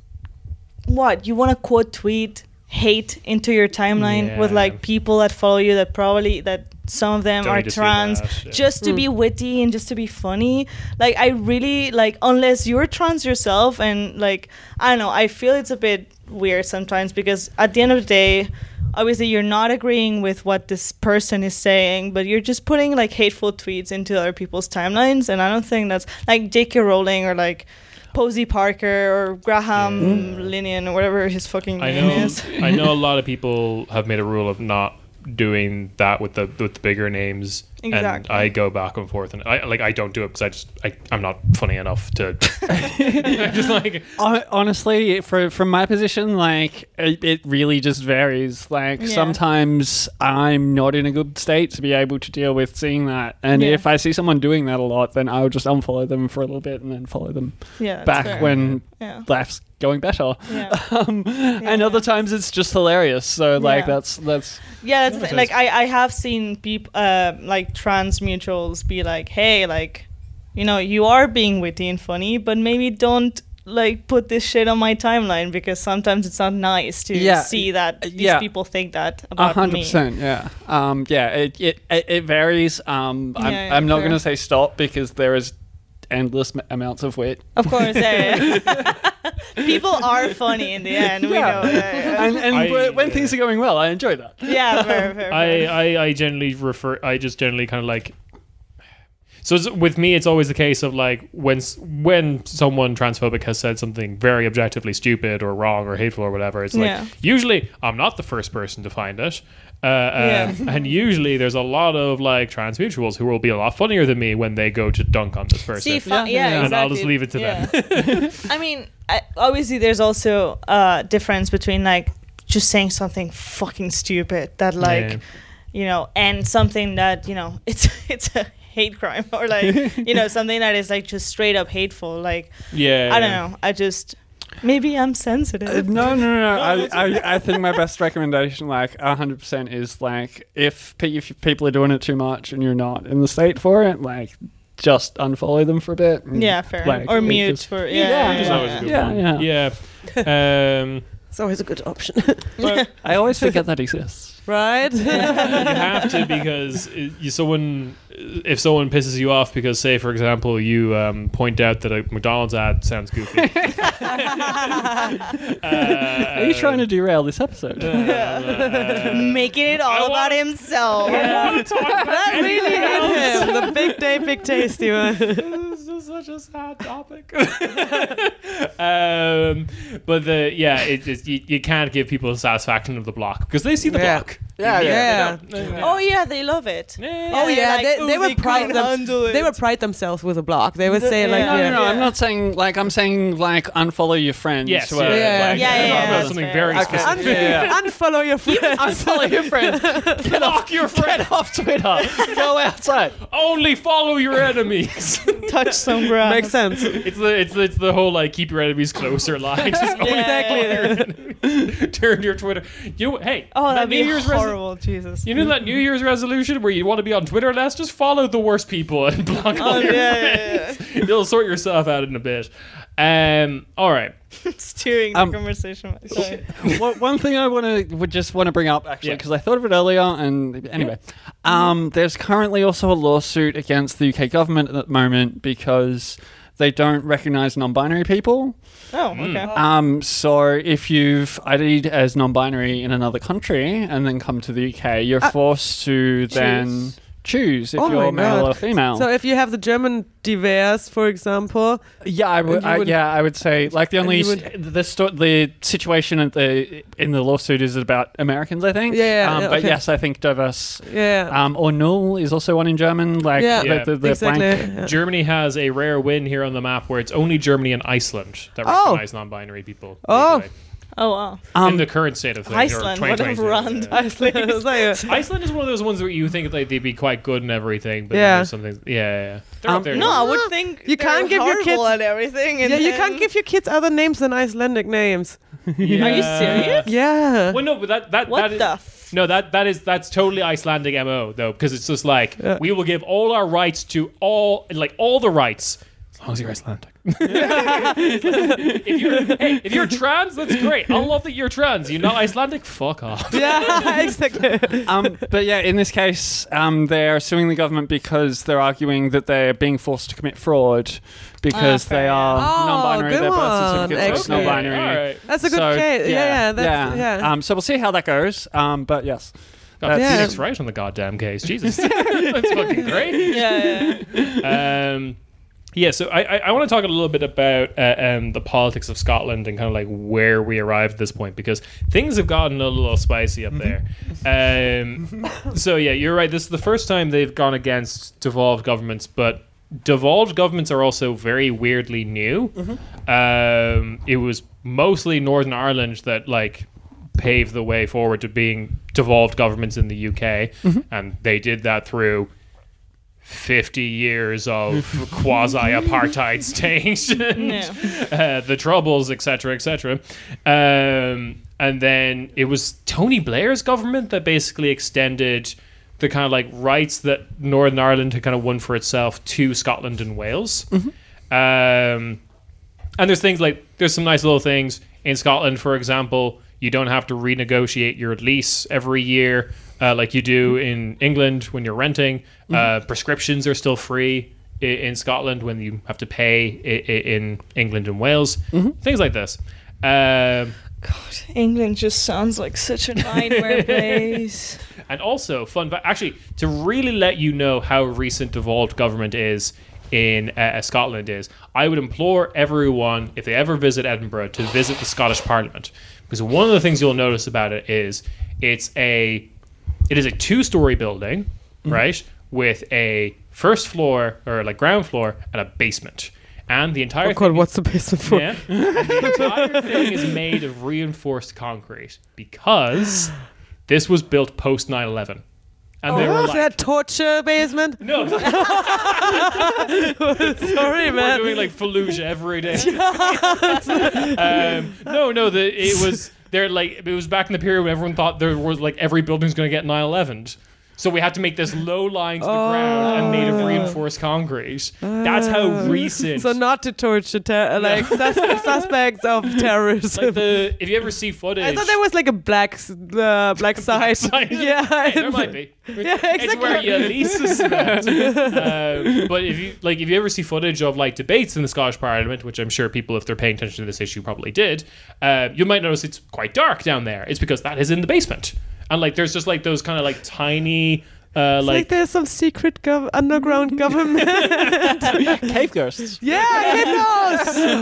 what you want to quote tweet hate into your timeline with like people that follow you that probably that some of them Don't are need to see trans that, yeah. just to be hmm. witty and just to be funny. Like i really like unless you're trans yourself and like i don't know i feel it's a bit weird sometimes because at the end of the day obviously you're not agreeing with what this person is saying but you're just putting like hateful tweets into other people's timelines and i don't think that's like j.k rowling or like Posie Parker or graham Yeah. Mm. Linehan or whatever his fucking I name know. is I know a lot of people have made a rule of not doing that with the with the bigger names, and I go back and forth, and I like I don't do it because I just I, I'm not funny enough to. I'm just like Honestly, for, from my position, like it, it really just varies. Like Yeah. sometimes I'm not in a good state to be able to deal with seeing that, and Yeah. if I see someone doing that a lot, then I'll just unfollow them for a little bit and then follow them Yeah, back fair. when Yeah. life's going better. Yeah. Um, And other times it's just hilarious. So like Yeah. that's that's Yeah, that's like I, I have seen people uh, like trans mutuals be like, hey, like, you know, you are being witty and funny, but maybe don't like put this shit on my timeline because sometimes it's not nice to Yeah, see that these yeah. people think that A about hundred me. percent, yeah. Um, yeah, it it, it, varies. Um, I'm, Yeah, yeah, I'm not going to say stop because there is endless m- amounts of wit. Of course, yeah, yeah. people are funny in the end. We know. Yeah, yeah. And, and I- w- when things are going well, I enjoy that. yeah fair, fair, I, fair. I I generally refer. I just generally kind of like. So it's, with me, it's always the case of like when s- when someone transphobic has said something very objectively stupid or wrong or hateful or whatever. It's like Yeah. usually I'm not the first person to find it. Uh, Yeah. um, and usually there's a lot of like trans mutuals who will be a lot funnier than me when they go to dunk on this person. See, fun, Yeah, yeah, yeah. exactly. And I'll just leave it to them. I mean, I, obviously, there's also a difference between like just saying something fucking stupid that like Yeah. you know, and something that you know it's it's a hate crime or like you know something that is like just straight up hateful. Like yeah, I don't know. I just maybe I'm Uh, sensitive. no, no, no. no. I, I, I think my best recommendation, like hundred percent, is like if pe- if people are doing it too much and you're not in the state for it, like just unfollow them for a bit. and, yeah, fair. like, or mute just- for Yeah, yeah. Which yeah, yeah. Yeah, yeah. Yeah. Um, It's always a good option, but I always forget that exists. right? you have to because it, you someone if someone pisses you off because say for example you um, point out that a McDonald's ad sounds goofy. Are you trying to derail this episode? Uh, Making it all I about wanna- himself. that really hit him. The big day, big tasty one. Such a sad topic. um, but the yeah, it just you, you can't give people the satisfaction of the block because they see the Yeah. block. Yeah, yeah. They don't- Oh yeah, they love it. Oh yeah, like, they, they they would pride them. They it." would pride themselves with a block. They would say like, No, yeah, no, no. Yeah. I'm not saying like I'm saying like unfollow your friends. Yes, who yeah, are, Yeah. like, Yeah, yeah, yeah, about that's something fair. very Okay. specific. Yeah, yeah. unfollow your friends. Unfollow your friend. Get off your friend off Twitter. Go outside. Only follow your enemies. touch some grass. Makes sense. It's the it's the, it's the whole like keep your enemies closer line. Just only Exactly. follow your enemies. Turn your Twitter. You hey. Oh, that that'd be New Year's resolution. Horrible. Jesus. You know that New Year's resolution where you want to be on Twitter less? Just follow the worst people and block all Oh, your yeah, yeah, friends. You'll sort yourself out in a bit. Um. All right. Steering Um, conversation. Sorry. One- One thing I want to would just want to bring up actually Yeah. because I thought of it earlier and anyway, um, there's currently also a lawsuit against the UK government at the moment because they don't recognise non-binary people. Oh, okay. Um, so if you've ID'd as non-binary in another country and then come to the UK, you're forced to then choose if Oh you're male God. or female. So if you have the German divers, for example, yeah, I would. I, would- yeah, I would say like the only you s- the sto- the situation at the in the lawsuit is about Americans, I think. Yeah, yeah, um, yeah, But okay. yes, I think diverse. yeah, Um, or null is also one in German. Like Yeah. the, Yeah. the, the exactly. blank. yeah. Germany has a rare win here on the map where it's only Germany and Iceland that Oh. recognize non-binary people. Oh. legally. Oh wow. Um, in the current state of things. or Iceland, what a 2022, run. yeah. Iceland. It's like- Iceland is one of those ones where you think like they'd be quite good and everything, but Yeah. yeah, something. Yeah, yeah, yeah. Um, up there. No, I would think You can't give your kids- at everything. And yeah, you can't give your kids other names than Icelandic names. Yeah. Are you serious? Yeah. Well, no, but that that What that is- the? F- no, that that is that's totally Icelandic mo though, because it's just like Yeah. we will give all our rights to all like all the rights as long as you're Icelandic. if you're hey, if you're trans, that's great. I love that you're trans. You're not Icelandic. Fuck off. yeah, exactly. um, but yeah, in this case, um, they're suing the government because they're arguing that they're being forced to commit fraud because Ah, they are. Oh, non-binary. good Their birth one, certificate says actually. non-binary. All right. That's a good So, case. Yeah, yeah, that's, yeah. Um, so we'll see how that goes. Um, but yes, Got Yeah. Phoenix right on the goddamn case. Jesus, that's fucking great. yeah, yeah, yeah. Um, Yeah, so I, I, I want to talk a little bit about uh, um, the politics of Scotland and kind of like where we arrived at this point because things have gotten a little spicy up there. Um, so yeah, you're right. This is the first time they've gone against devolved governments, but devolved governments are also very weirdly new. Um, it was mostly Northern Ireland that like paved the way forward to being devolved governments in the UK, and they did that through 50 years of quasi apartheid state and uh, the troubles etc etc um, and then it was tony blair's government that basically extended the kind of like rights that northern ireland had kind of won for itself to scotland and wales. Um, and there's things like there's some nice little things. In Scotland, for example. You don't have to renegotiate your lease every year uh, like you do in England when you're renting. Uh, prescriptions are still free i- in Scotland when you have to pay i- i- in England and Wales. Things like this. Um, God, England just sounds like such a nightmare place. And also, fun fact, actually, to really let you know how recent devolved government is in uh, Scotland is, I would implore everyone, if they ever visit Edinburgh, to visit the Scottish Parliament. Because one of the things you'll notice about it is it's a it is a two-story building, right, with a first floor or like ground floor and a basement. And the entire Oh God, thing what's the basement for? yeah. And the entire thing is made of reinforced concrete because this was built post 9 11. And they were Oh, like, that torture basement? no, sorry we're Sorry, man. doing like Fallujah every day. um, no, no, the, it was, they're like, it was back in the period when everyone thought there was like every building's going to get 9 11. So we had to make this low lying to the ground and made of reinforced concrete. That's how recent. So not to torture ter- like sus- suspects of terrorism. like the, if you ever see footage. I thought there was like a black uh, black side. yeah, Hey, there might be. Yeah, It's where exactly. you least suspect. um, but if you like, if you ever see footage of like debates in the Scottish Parliament, which I'm sure people, if they're paying attention to this issue, probably did, uh, you might notice it's quite dark down there. It's because that is in the basement, and like there's just like those kind of like tiny. Uh, It's like, like, there's some secret gov- underground government. Cave ghosts. yeah, it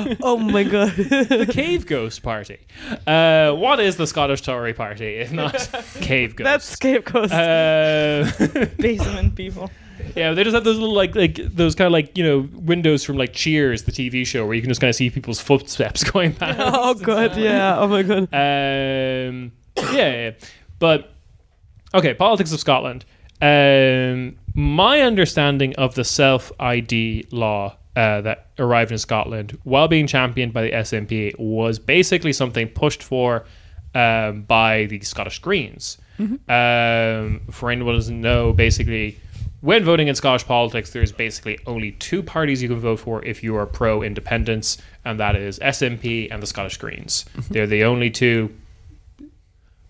knows. oh my god. the Cave Ghost Party. Uh, what is the Scottish Tory Party if not Cave Ghost? That's scapegoat. uh, Basement people. Yeah, they just have those little like like those kind of like you know windows from like Cheers, the TV show, where you can just kind of see people's footsteps going past. oh god, yeah. Oh my god. Um, yeah, yeah, but okay, politics of Scotland. Um, my understanding of the self ID law uh, that arrived in Scotland while being championed by the SNP was basically something pushed for um, by the Scottish Greens. Um, for anyone who doesn't know, basically, when voting in Scottish politics, there's basically only two parties you can vote for if you are pro independence, and that is SNP and the Scottish Greens. They're the only two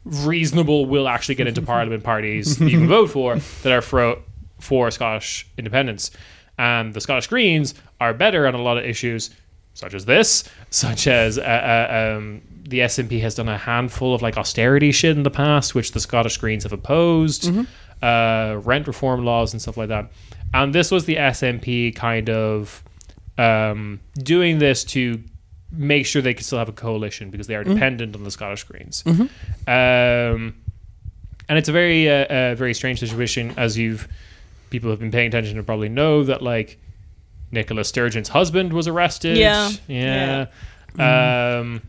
reasonable will actually get into parliament parties you can vote for that are for for Scottish independence. And the Scottish Greens are better on a lot of issues, such as this, such as uh, uh, um, the SNP has done a handful of like austerity shit in the past, which the Scottish Greens have opposed, uh, rent reform laws and stuff like that. And this was the SNP kind of um, doing this to make sure they can still have a coalition because they are dependent on the Scottish Greens. Um, and it's a very, uh, uh, very strange situation, as you've people have been paying attention to probably know that like Nicola Sturgeon's husband was arrested. Yeah. yeah. Um,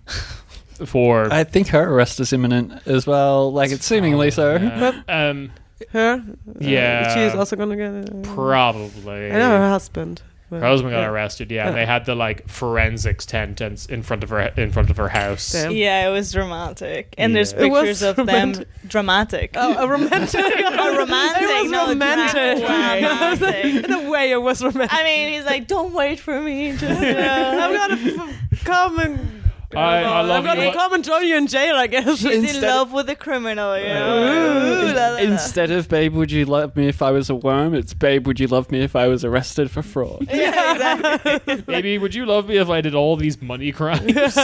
for I think her arrest is imminent as well. Like it's seemingly so. uh, um, Her? Yeah. She is also gonna get it. probably. I know her husband. Her husband got Yeah. arrested. Yeah, they had the like forensics tent and- in front of her in front of her house. Damn. Yeah, it was dramatic. And there's Yeah. It was pictures of them dramatic. Oh, a romantic. A romantic, It was no, romantic. romantic. In a way, it was romantic. I mean, he's like, don't wait for me. Just, I'm uh, gonna f- come and. I, I love I'm gonna you. come and join you in jail, I guess. she's in Instead- love with a criminal, you know. Ooh, la, la, la. Instead of "Babe, would you love me if I was a worm?" it's "Babe, would you love me if I was arrested for fraud?" Yeah, exactly. Baby, would you love me if I did all these money crimes?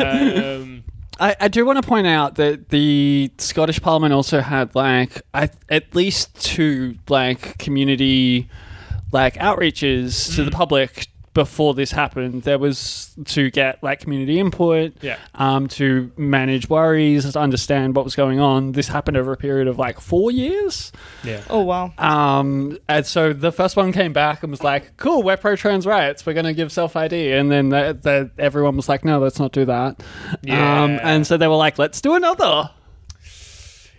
um, I, I do want to point out that the Scottish Parliament also had like I, at least two like community like outreaches to the public before this happened. There was to get like community input, Yeah. um, to manage worries, to understand what was going on. This happened over a period of like four years. Yeah. Oh wow. Um, and so the first one came back and was like, "Cool, we're pro-trans rights. We're going to give self ID." And then the, the, everyone was like, "No, let's not do that." Yeah. Um, and so they were like, "Let's do another."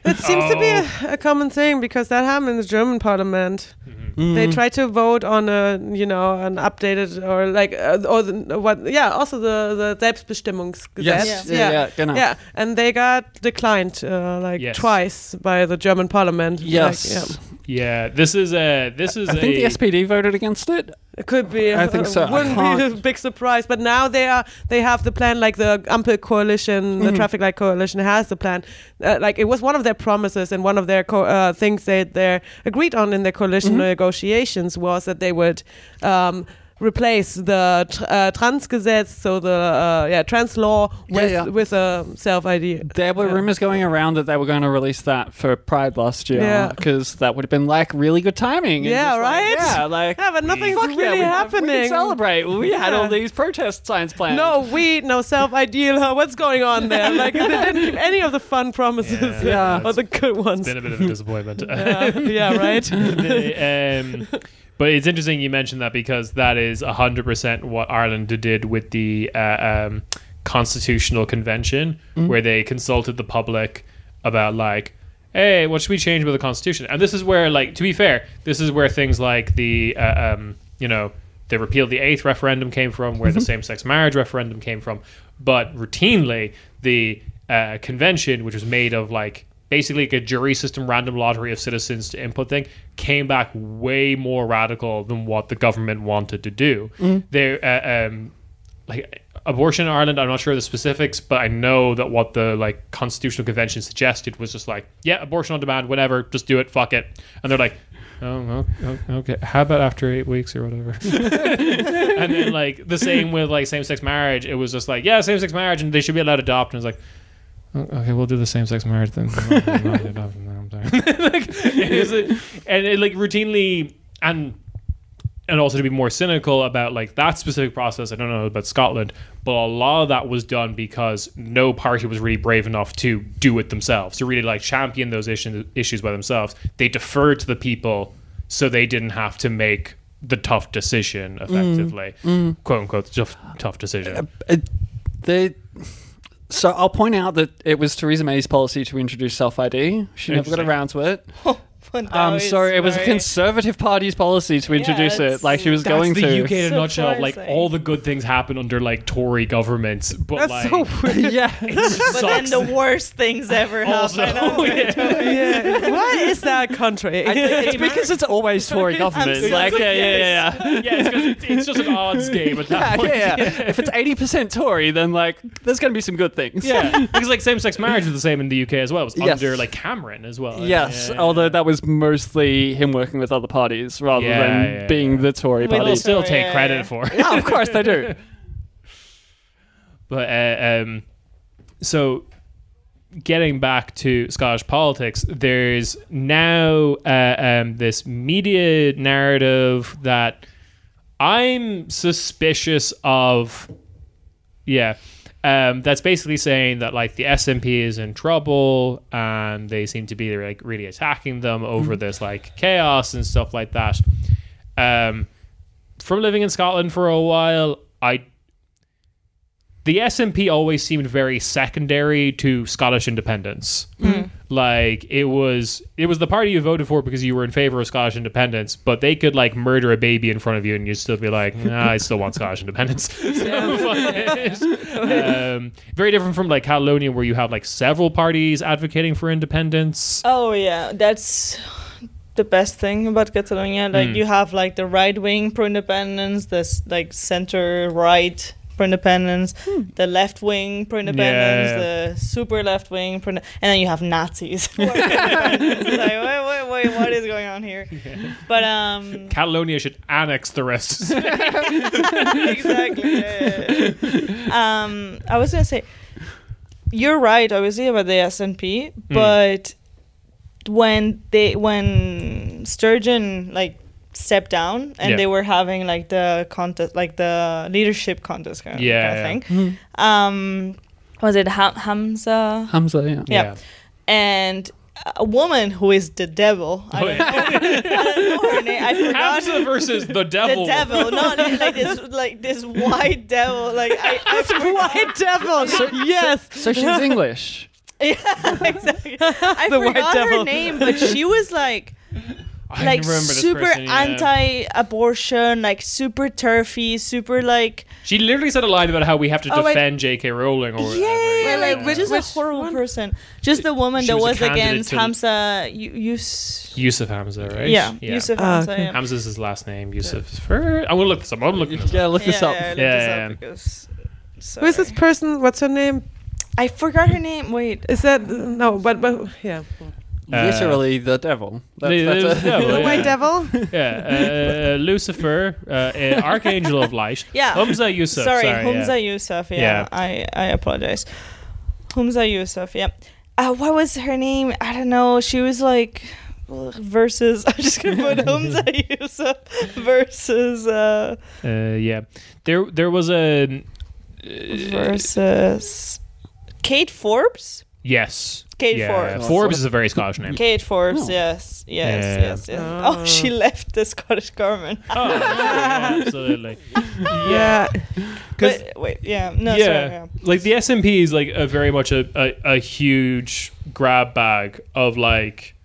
It seems to be Oh. a, a common thing because that happened in the German parliament. Mm-hmm. They try to vote on a, you know, an updated or like, uh, or the, what, yeah, also the, the Selbstbestimmungsgesetz. Yes. Yeah. Yeah, yeah, genau. Yeah, and they got declined uh, like Yes. twice by the German parliament. Like, Yes. yeah. Yeah. This is a. This is I think a. the SPD voted against it. It could be. I think so. I Wouldn't be a big surprise. But now they are. They have the plan. Like the Ampel coalition, the Mhm. traffic light coalition has the plan. Uh, like it was one of their promises and one of their co- uh, things they they agreed on in their coalition Mhm. negotiations was that they would. Um, replace the tr- uh, Transgesetz, so the uh, yeah trans law with yeah. with a self ID. There were Yeah. rumors going around that they were going to release that for Pride last year Yeah. because that would have been like really good timing. Yeah, just, like, right? yeah, like Yeah, but nothing's fuck yeah, really we have- we happening. celebrate. We had all these protest signs planned. No we no self ID. What's going on there? Like they didn't keep any of the fun promises Yeah. or the good ones. been a bit of a disappointment. yeah, yeah, right. The, um, but it's interesting you mentioned that because that is 100% what Ireland did with the uh, um, Constitutional Convention, where they consulted the public about, like, hey, what should we change about the Constitution? And this is where, like, to be fair, this is where things like the, uh, um, you know, the repeal of the eighth referendum came from, where the same sex marriage referendum came from. But routinely, the uh, convention, which was made of like basically like a jury system random lottery of citizens to input thing, came back way more radical than what the government wanted to do. There, uh, um, like abortion in Ireland, I'm not sure of the specifics, but I know that what the like constitutional convention suggested was just like, yeah, abortion on demand, whatever, just do it, fuck it. And they're like, oh, o- o- okay, how about after eight weeks or whatever? and then like the same with like same sex marriage, it was just like, yeah, same sex marriage, and they should be allowed to adopt. And it's like, "Oh, okay, we'll do the same sex marriage then. like, it's a- and it like routinely and and also to be more cynical about like that specific process i don't know about scotland but a lot of that was done because no party was really brave enough to do it themselves to really like champion those issues issues by themselves. They deferred to the people so they didn't have to make the tough decision mm. effectively. Mm. Quote unquote tough, tough decision. Uh, uh they, so I'll point out that it was Theresa May's policy to introduce self ID. She never got around to it. But now Um, it's sorry, it was a Conservative Party's policy to introduce it's- it. Like she was that's going the to. UK in a nutshell. Like Surprising. all the good things happen under like Tory governments, but That's like so weird. yeah. it But then sucks. the worst things ever Also, happen. under yeah. Tory. yeah. What is that country? it's because it's always Tory government. so like, yeah, yeah, yeah, yeah. yeah, it's, 'cause it's, it's just an odds game at that Yeah, point. yeah, yeah. If it's eighty percent Tory, then like there's going to be some good things. Yeah, because like same-sex marriage was the same in the UK as well. It was Yes. under like Cameron as well. Yes, Yeah, yeah, although that was mostly him working with other parties rather Yeah, than yeah, being yeah. the Tory With But party. they'll still Yeah, take yeah, credit yeah. for. it. yeah, of course they do. But uh, um, so getting back to Scottish politics, there's now uh, um, this media narrative that I'm suspicious of. Yeah. Um, that's basically saying that like the SNP is in trouble and they seem to be like really attacking them over this like chaos and stuff like that. Um, from living in Scotland for a while, I the SNP always seemed very secondary to Scottish independence. Like it was it was the party you voted for because you were in favor of Scottish independence, but they could like murder a baby in front of you and you'd still be like, nah, I still want Scottish independence. So, um, very different from like Catalonia where you have like several parties advocating for independence. Oh yeah, that's the best thing about Catalonia. Like Mm. you have like the right wing pro independence, this like center right pro independence, the left wing pro independence, Yeah. the super left wing pro, and then you have Nazis. who are pro-independence. It's like wait, wait, wait, what is going on here? But um, Catalonia should annex the rest. exactly. yeah, yeah, yeah. Um, I was gonna say, you're right, obviously about the SNP, but when they when Sturgeon like stepped down and Yeah. they were having like the contest, like the leadership contest kind of, Yeah, kind of yeah. thing. Um, was it Ham- Hamza? Hamza, yeah. Yeah. And a woman who is the devil. I Oh, don't know, I don't know her name. I forgot. Hamza versus the devil. The devil, not like this, like this white devil. Like I, I. White devil. yes. So she's English. Yeah, exactly. I The white forgot her name, but she was like I like super person, yeah. anti-abortion, like super turfy, super like She literally said a line about how we have to Oh, wait. defend J.K. Rowling or whatever. yeah, Wait, like wait, which- just a horrible one? person. Just the woman She that was was, against to- Hamza. You, Yus- Yousaf Hamza, right? yeah, Yousaf Ah, Hamza. okay. Yeah. Hamza's his last name. Yousaf. For, I'm gonna look this up. I'm looking this up. Yeah, look this yeah, up. Yeah, look Yeah, this yeah. up because. Who is this person? What's her name? I forgot her name. Wait. Is that no? But but yeah, Literally the devil. That's, The- that's the a- devil, the yeah. white devil. Yeah, uh, Lucifer, uh, uh, Archangel of Light. Yeah. Humza Yousaf. sorry, Sorry, Humza yeah. Yousaf. Yeah, Yeah. I I apologize. Humza Yousaf. Yeah. Uh, what was her name? I don't know. She was like versus. I'm just gonna put Humza Yousaf versus uh Uh, yeah. There, there was a. versus Kate Forbes. Yes. Kate yeah. Forbes. Forbes is a very Scottish name. Kate Forbes. Oh. Yes. Yes. Yeah. Yes. Yes. Oh. Oh. she left the Scottish government. Oh, yeah, absolutely. Yeah. Because But, wait. Yeah. No. yeah, Sorry. Yeah. like the SNP is like a very much a, a, a huge grab bag of like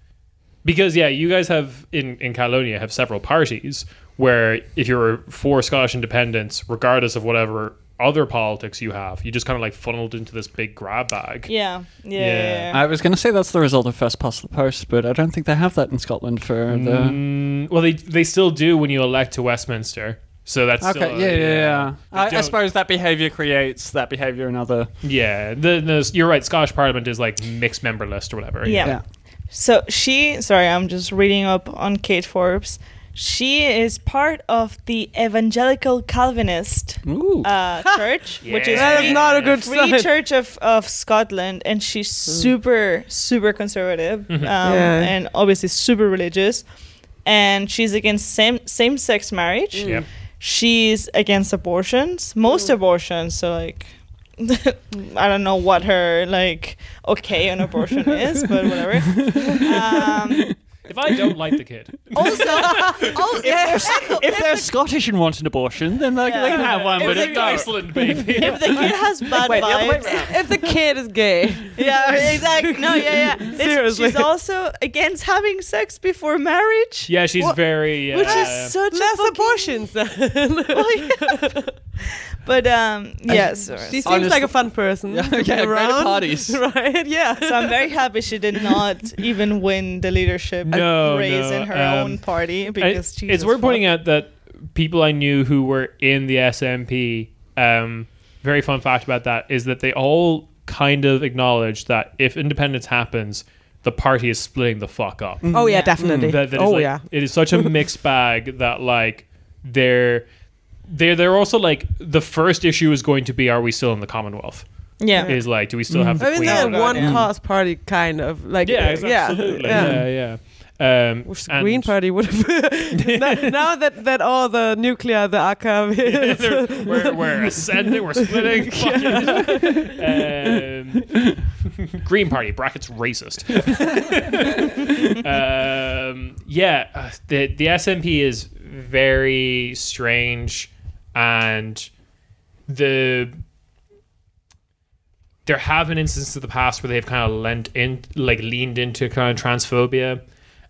because yeah, you guys have in in Catalonia have several parties where if you're for Scottish independence, regardless of whatever other politics you have, you just kind of like funneled into this big grab bag. Yeah. Yeah. Yeah. yeah, yeah. I was going to say that's the result of first past the post, but I don't think they have that in Scotland for the. Mm, well, they they still do when you elect to Westminster. So that's Okay, still, yeah, yeah, yeah. They I, I suppose that behavior creates that behavior in other. Yeah, the, the you're right. Scottish Parliament is like mixed member list or whatever. Yeah. Yeah. So she, sorry, I'm just reading up on Kate Forbes. She is part of the Evangelical Calvinist uh, church, which is Yeah. That is not a good Free sign. Church of, of Scotland, and she's super, super conservative, um, Yeah. and obviously super religious. And she's against same same sex marriage. Yep. She's against abortions, most abortions. So like, I don't know what her like okay on abortion is, but whatever. Um, If I don't like the kid, also, oh, if they're Scottish and want an abortion, then they, they can have one. If But they if go- Iceland baby. if the kid has bad Wait, the other way vibes, if the kid is gay, yeah, exactly. No, yeah, yeah. This- Seriously. she's also against having sex before marriage. yeah, she's What- very. Uh, Which is such a less fucking- abortions. Then. Oh, yeah. But um, yes. she seems Honest- like a fun person. Yeah, to be yeah, great at parties. right? Yeah. so I'm very happy she did not even win the leadership No, race no, in her um, own party because Jesus it's worth fuck. pointing out that people I knew who were in the SNP, um, very fun fact about that is that they all kind of acknowledge that if independence happens, the party is splitting the fuck up. Oh yeah, definitely. That, that is oh like- yeah. it is such a mixed bag that like they're they're they're also like the first issue is going to be are we still in the Commonwealth? Yeah. Is like do we still have the I mean, Queen? they're a one yeah. cause party kind of like yeah, uh, yeah, absolutely. yeah. Yeah, yeah. Um, Which the Green Party would have. now, now that that all the nuclear, the AKW, is- they're- we're, we're ascending, we're splitting. Fuck um, Green Party brackets racist. um, yeah, uh, the the SNP is very strange, and the there have been instances in the past where they've kind of lent in, like leaned into kind of transphobia,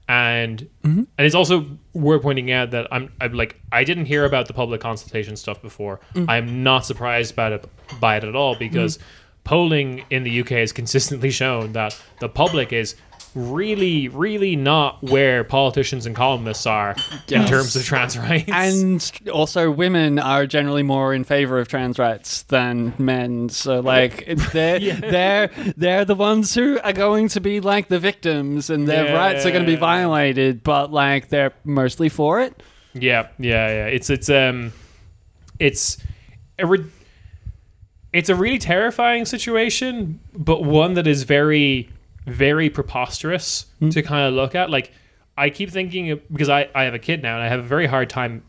and mm-hmm. and it's also worth pointing out that I'm I'm like I didn't hear about the public consultation stuff before. Mm. I'm not surprised by it by it at all because mm-hmm. polling in the UK has consistently shown that the public is really really not where politicians and columnists are in terms of trans rights. And also, women are generally more in favor of trans rights than men. So, like, they're they're they're the ones who are going to be like the victims, and their Yeah. rights are going to be violated. But like, they're mostly for it. Yeah, yeah, yeah. It's it's um, it's a re- it's a really terrifying situation, but one that is very very preposterous hmm. to kind of look at. Like I keep thinking because I I have a kid now and I have a very hard time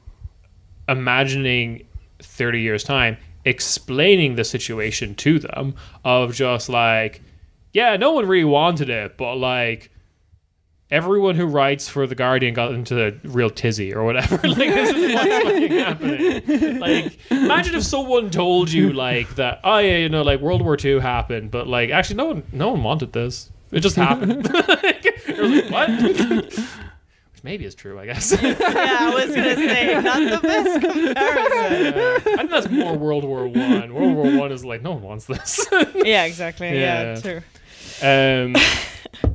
imagining 30 years time explaining the situation to them of just like yeah no one really wanted it but like everyone who writes for the guardian got into a real tizzy or whatever. Like this is what's fucking happening. Like imagine if someone told you like that oh yeah you know like world war ii happened but like actually no one no one wanted this it just happened like, it was like, what which maybe is true i guess yeah, I was gonna say not the best comparison. Yeah. I think that's more World War One. World War One is like no one wants this. yeah, exactly. Yeah. Yeah, true. um,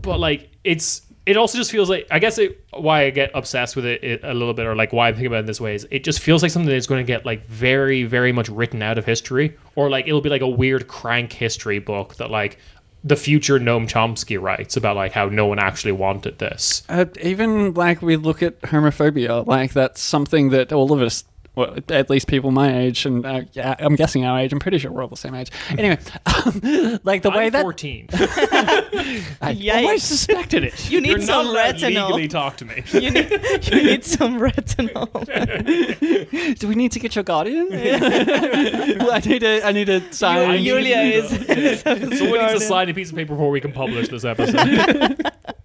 but like it's it also just feels like I guess it, why I get obsessed with it, it a little bit, or like why I think about it this way is it just feels like something that's going to get like very very much written out of history, or like it'll be like a weird crank history book that like the future Noam Chomsky writes about like how no one actually wanted this. Uh, even like we look at homophobia, like that's something that all of us, well, at least people my age, and uh, yeah, I'm guessing our age. I'm pretty sure we're all the same age. Anyway, um, like the way I'm that 14. I Yikes. always suspected it. You need You're some not allowed to retinol. legally talk to me. You need you need some retinol. Do we need to get your guardian? Well, I need a, I need a sign. Julia is. is we need to guardian. sign a piece of paper before we can publish this episode.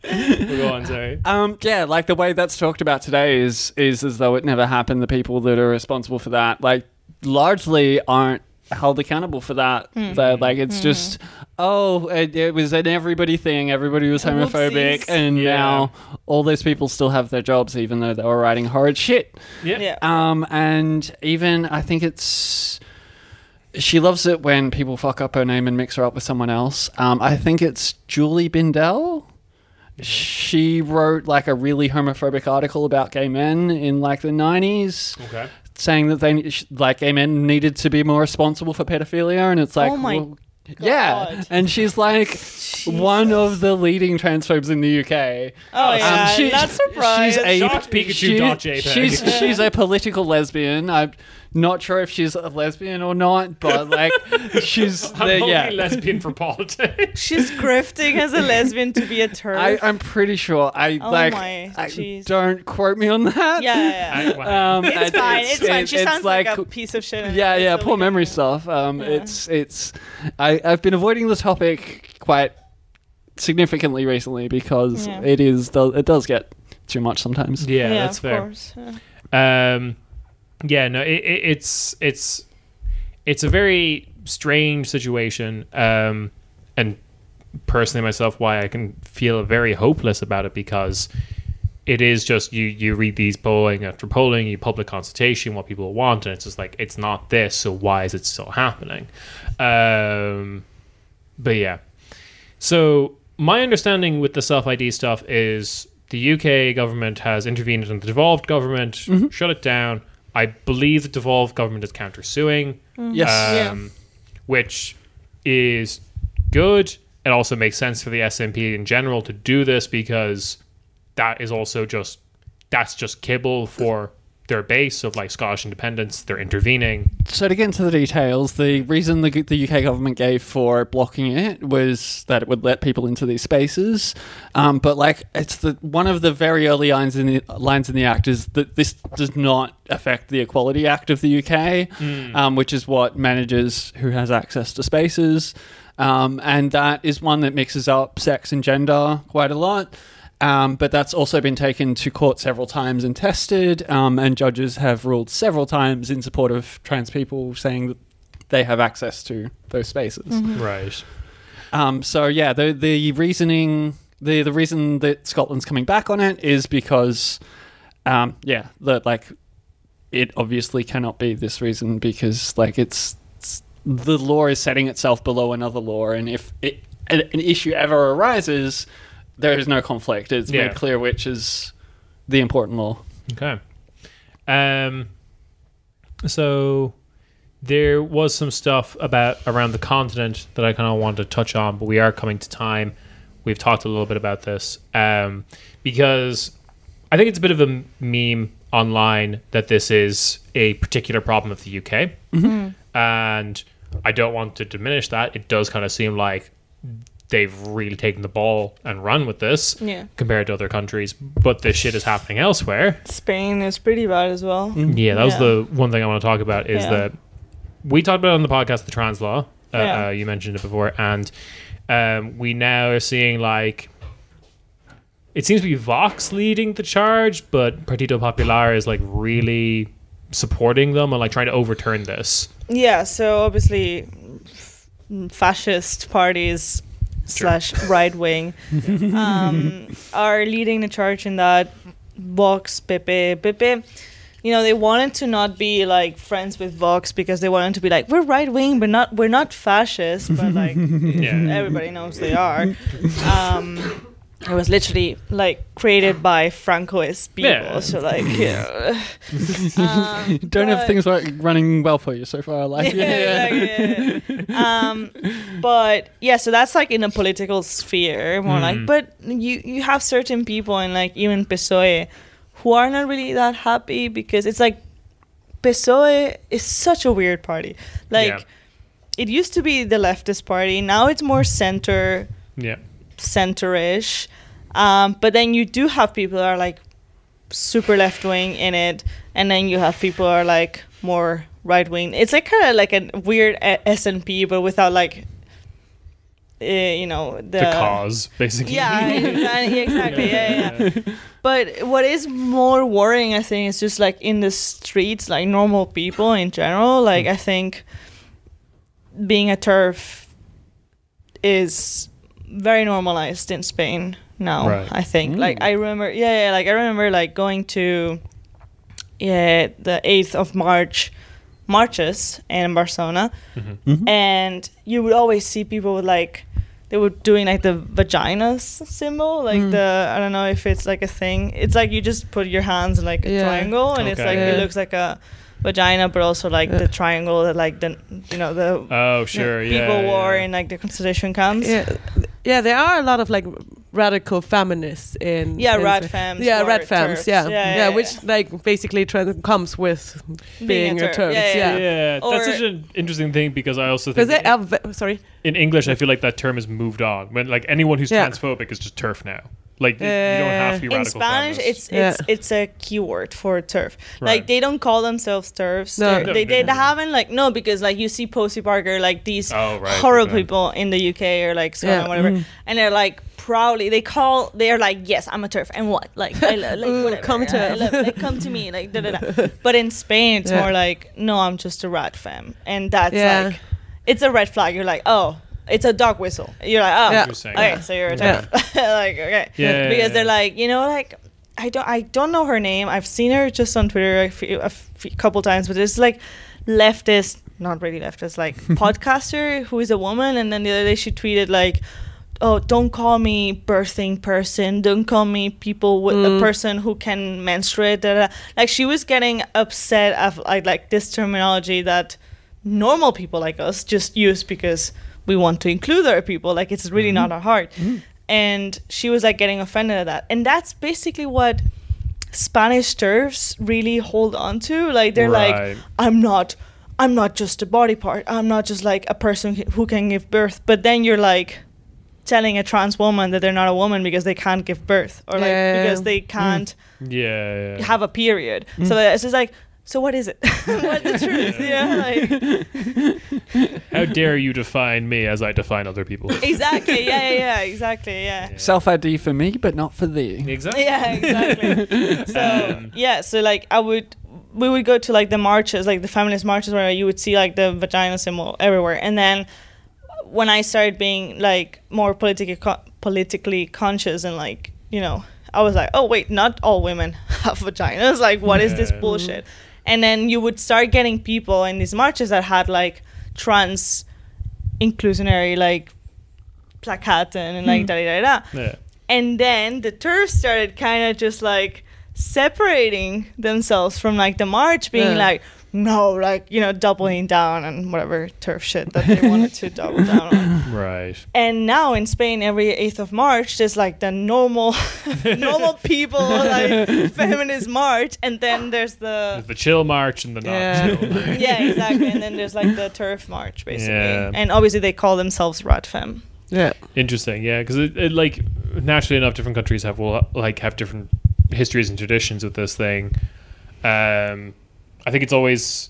we'll go on, sorry. Um, yeah, like the way that's talked about today is is as though it never happened. The people that are responsible for that, like, largely aren't held accountable for that. That like it's just oh, it, it was an everybody thing. Everybody was homophobic, Whoopsies. and Yeah. now all those people still have their jobs, even though they were writing horrid shit. Yeah. Yeah. Um, and even I think it's she loves it when people fuck up her name and mix her up with someone else. Um, I think it's Julie Bindel. She wrote like a really homophobic article about gay men in like the nineties, Okay. Saying that they like gay men needed to be more responsible for pedophilia, and it's like, Oh my well, yeah, and she's like one of the leading transphobes in the UK. Oh yeah, Um, she- not surprised. She's a Pikachu dot JPEG. She's she's a political lesbian. I'm not sure if she's a lesbian or not, but like she's I'm the, only yeah. lesbian for politics. She's grifting as a lesbian to be a turd. I, I'm pretty sure. I Oh like. my, I, jeez. don't quote me on that. yeah, yeah, yeah. I- wow. Um, It's fine. It's, fine. She it's sounds like, a piece of shit. yeah, anyway, yeah, so poor we memory stuff. Um, Yeah. it's it's. I I've been avoiding the topic quite significantly recently because Yeah. it is do- it does get too much sometimes. yeah, Yeah, that's of fair. course. Yeah. Um, yeah, no, it, it, it's it's it's a very strange situation. Um, and personally, myself, why I can feel very hopeless about it because it is just you you read these polling after polling, you public consultation, what people want, and it's just like it's not this, so why is it still happening? Um, but yeah, so my understanding with the self ID stuff is the UK government has intervened in the devolved government, shut it down. I believe the devolved government is countersuing, Yes. um, which is good. It also makes sense for the SNP in general to do this because that is also just that's just kibble for their base of like Scottish independence. They're intervening. So to get into the details, the reason the, the UK government gave for blocking it was that it would let people into these spaces. Um, but like, it's the one of the very early lines in the lines in the act is that this does not affect the Equality Act of the UK, um, which is what manages who has access to spaces, um, and that is one that mixes up sex and gender quite a lot. Um, but that's also been taken to court several times and tested, um, and judges have ruled several times in support of trans people, saying that they have access to those spaces. Right. Um, so yeah, the the reasoning, the the reason that Scotland's coming back on it is because, um, yeah, that like it obviously cannot be this reason because like it's, it's the law is setting itself below another law, and if it, an, an issue ever arises, there is no conflict. It's Yeah. made clear which is the important law. Okay. Um. So there was some stuff about around the continent that I kind of wanted to touch on, but we are coming to time. We've talked a little bit about this um, because I think it's a bit of a meme online that this is a particular problem of the UK, and I don't want to diminish that. It does kind of seem like they've really taken the ball and run with this Yeah. compared to other countries. But this shit is happening elsewhere. Spain is pretty bad as well. Yeah, that was Yeah. the one thing I want to talk about is Yeah. that we talked about on the podcast the trans law. Uh, Yeah. uh, you mentioned it before, and um, we now are seeing like it seems to be Vox leading the charge, but Partido Popular is like really supporting them and like trying to overturn this. Yeah, so obviously, f- fascist parties slash right wing um, are leading the charge in that. Vox, Pepe, Pepe. You know, they wanted to not be like friends with Vox because they wanted to be like we're right wing, but not we're not fascist, but like Yeah. everybody knows they are. Um, it was literally like created by Francoist people, Yeah. so like yeah. um, Don't have but- things like running well for you so far. Like, yeah, yeah, yeah. um, but yeah, so that's like in a political sphere, more like. Mhm. But you you have certain people and like even PSOE who are not really that happy because it's like PSOE is such a weird party. Like Yeah. it used to be the leftist party, now it's more center Yeah. Center-ish. Um, but then you do have people that are like super left wing in it, and then you have people who are like more right wing. It's like kind of like a weird SNP, but without like, uh, you know, the, The cause, basically. Yeah, exactly. exactly. Yeah, yeah. But what is more worrying, I think, is just like in the streets, like normal people in general. Like I think being a turf is very normalized in Spain now. Right. I think. Like I remember, yeah, yeah, like I remember like going to yeah the eighth of March marches in Barcelona, Mm-hmm. and you would always see people with like they were doing like the vagina symbol, like Mm. the I don't know if it's like a thing. It's like you just put your hands in like a Yeah. triangle, and it's like Yeah. it looks like a vagina, but also like Yeah. the uh. triangle that like the you know the Oh, sure. Yeah. people wore yeah. in like the concentration camps. Yeah, yeah, there are a lot of like radical feminists in Yeah, in rat Spain. Yeah, who rat are Yeah. Yeah, yeah, yeah, which like basically trans- comes with being, a TERF. turf. Yeah, Yeah, yeah, Yeah, that's such an interesting thing because I also think they are ve- sorry. in English, I feel like that term has moved on. When like anyone who's Yeah. transphobic is just turf now. Like you don't have to be in. Spanish, feminist. it's it's it's a keyword for turf. Right. Like they don't call themselves turfs. No. They're- No, they they no. haven't like no because like you see Posie Parker like these Oh, right, horrible okay. people in the UK or like Scotland Yeah. whatever, Mm. and they're like proudly they call they're like yes I'm a turf and what like I lo- like Ooh, whatever come I love- like come to me like da da da. But in Spain it's Yeah. more like no I'm just a radfem and that's Yeah. like it's a red flag. You're like oh. It's a dog whistle. You're like, oh, Yeah. Interesting. okay, Yeah. so you're a Yeah. like, okay, Yeah, because yeah, they're like, you know, like I don't, I don't know her name. I've seen her just on Twitter a, few, a f- couple times, but it's like leftist, not really leftist, like podcaster who is a woman. And then the other day she tweeted like, "Oh, don't call me birthing person. Don't call me people with a mm. person who can menstruate." Da, da. da." Like she was getting upset of like like this terminology that normal people like us just use because we want to include other people. Like it's really not mm-hmm. our heart. Mm-hmm. And she was like getting offended at that. And that's basically what Spanish turfs really hold on to. Like they're Right. like, I'm not I'm not just a body part. I'm not just like a person who can give birth. But then you're like telling a trans woman that they're not a woman because they can't give birth or like Yeah. because they mm. can't Yeah, yeah. have a period. So mm. it's just like, so what is it? What's the truth? Yeah, like, How dare you define me as I define other people? exactly. Yeah, yeah, yeah, exactly. Yeah. Self ID for me, but not for thee. Exactly. Yeah, exactly. so Um, yeah, so like I would, we would go to like the marches, like the feminist marches, where you would see like the vagina symbol everywhere, and then when I started being like more politically co- politically conscious and like you know, I was like, oh wait, not all women have vaginas. Like, what is this bullshit? And then you would start getting people in these marches that had like trans inclusionary like placaten and like hmm. da da da da. Yeah. And then the turfs started kind of just like separating themselves from like the march, being Yeah. like, no, like, you know, doubling down on whatever turf shit that they wanted to double down on. Right. And now in Spain, every 8th of March, there's like the normal, normal people, like feminist march. And then there's the. There's the chill march and the not Yeah. chill march. Yeah, exactly. And then there's like the turf march, basically. Yeah. And obviously they call themselves RadFem. Yeah. Interesting, yeah, because it, it like naturally enough, different countries have will like have different histories and traditions with this thing. Um, I think it's always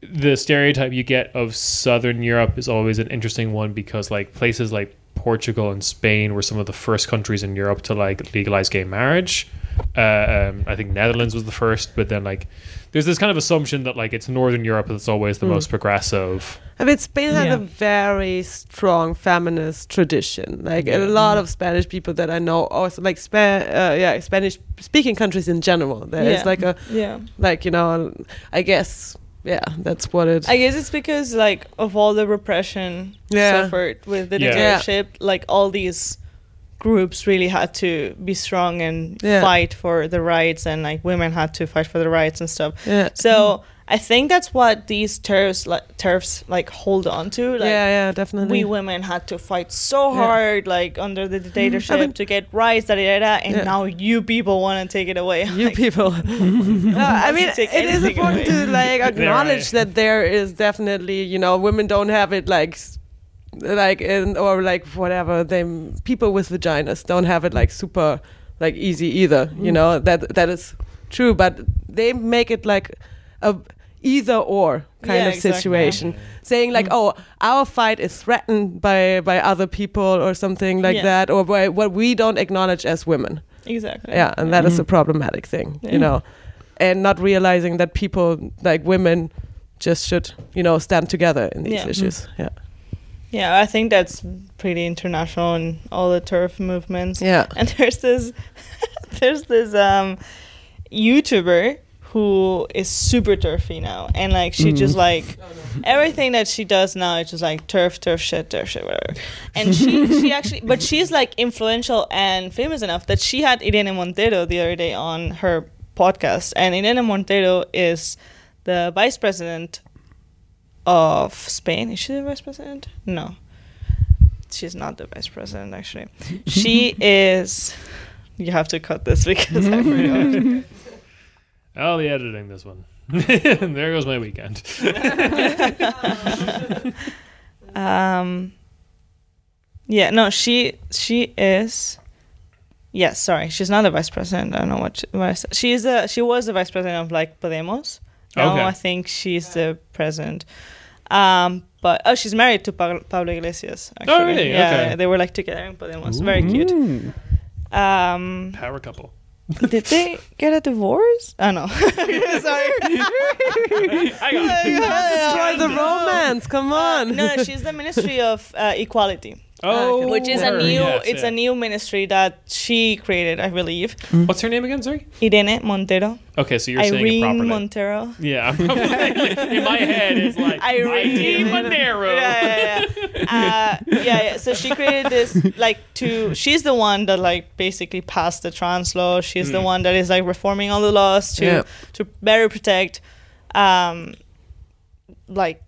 the stereotype you get of Southern Europe is always an interesting one because like places like Portugal and Spain were some of the first countries in Europe to like legalize gay marriage. Uh, um, I think Netherlands was the first, but then like there's this kind of assumption that like it's Northern Europe that's always the Mm. most progressive. I mean, Spain has Yeah. a very strong feminist tradition. Like a Yeah. lot of Spanish people that I know, also like Spa- uh, yeah, Spanish speaking countries in general. There is Yeah. like a Yeah. like you know, I guess yeah, that's what it. I guess it's because like of all the repression Yeah. suffered with the Yeah. dictatorship, like all these groups really had to be strong and Yeah. fight for the rights and like women had to fight for the rights and stuff. yeah. So I think that's what these turfs like turfs like hold on to. Like yeah, yeah, definitely. we women had to fight so Yeah. hard like under the mm-hmm. dictatorship I mean- to get rights, da, da, da, da, and Yeah. now you people want to take it away. you Like, people. No, I mean, it is important away. to like acknowledge that there is definitely, you know, women don't have it like, s- like in or like whatever. They people with vaginas don't have it like super like easy either. Mm. You know that that is true, but they make it like a either or kind Yeah, of exactly. situation saying like mm. oh our fight is threatened by by other people or something like Yeah. that or by what we don't acknowledge as women exactly. yeah and that is a mm. problematic thing Yeah. you know and not realizing that people like women just should you know stand together in these Yeah. issues mm. yeah Yeah, I think that's pretty international in all the turf movements. yeah. And there's this there's this um YouTuber who is super turfy now. And like she just like everything that she does now is just like turf turf shit turf shit whatever. And she she actually but she's like influential and famous enough that she had Irene Montero the other day on her podcast. And Irene Montero is the vice president of Spain is she the vice president no she's not the vice president actually she is you have to cut this because I forgot I'll be editing this one. there goes my weekend. um yeah no she she is yes sorry she's not a vice president i don't know what she, what I said. she is a she was the vice president of like podemos now Okay. i think she's the president um but oh she's married to Pa- pablo iglesias actually. Oh, really? yeah Okay. they were like together in podemos very cute um Power couple. did they get a divorce oh no sorry I got destroy the romance come on no, no, she's the Ministry of uh, Equality. Oh, which is a new yes, it's yeah. a new ministry that she created i believe What's her name again? Sorry. irene montero Okay, so you're saying it irene properly. montero yeah, in my head it's like Irene. Irene Monero. yeah yeah yeah. Uh, yeah yeah so she created this like to she's the one that like basically passed the trans law she's the Mm. one that is like reforming all the laws to Yeah. to better protect um like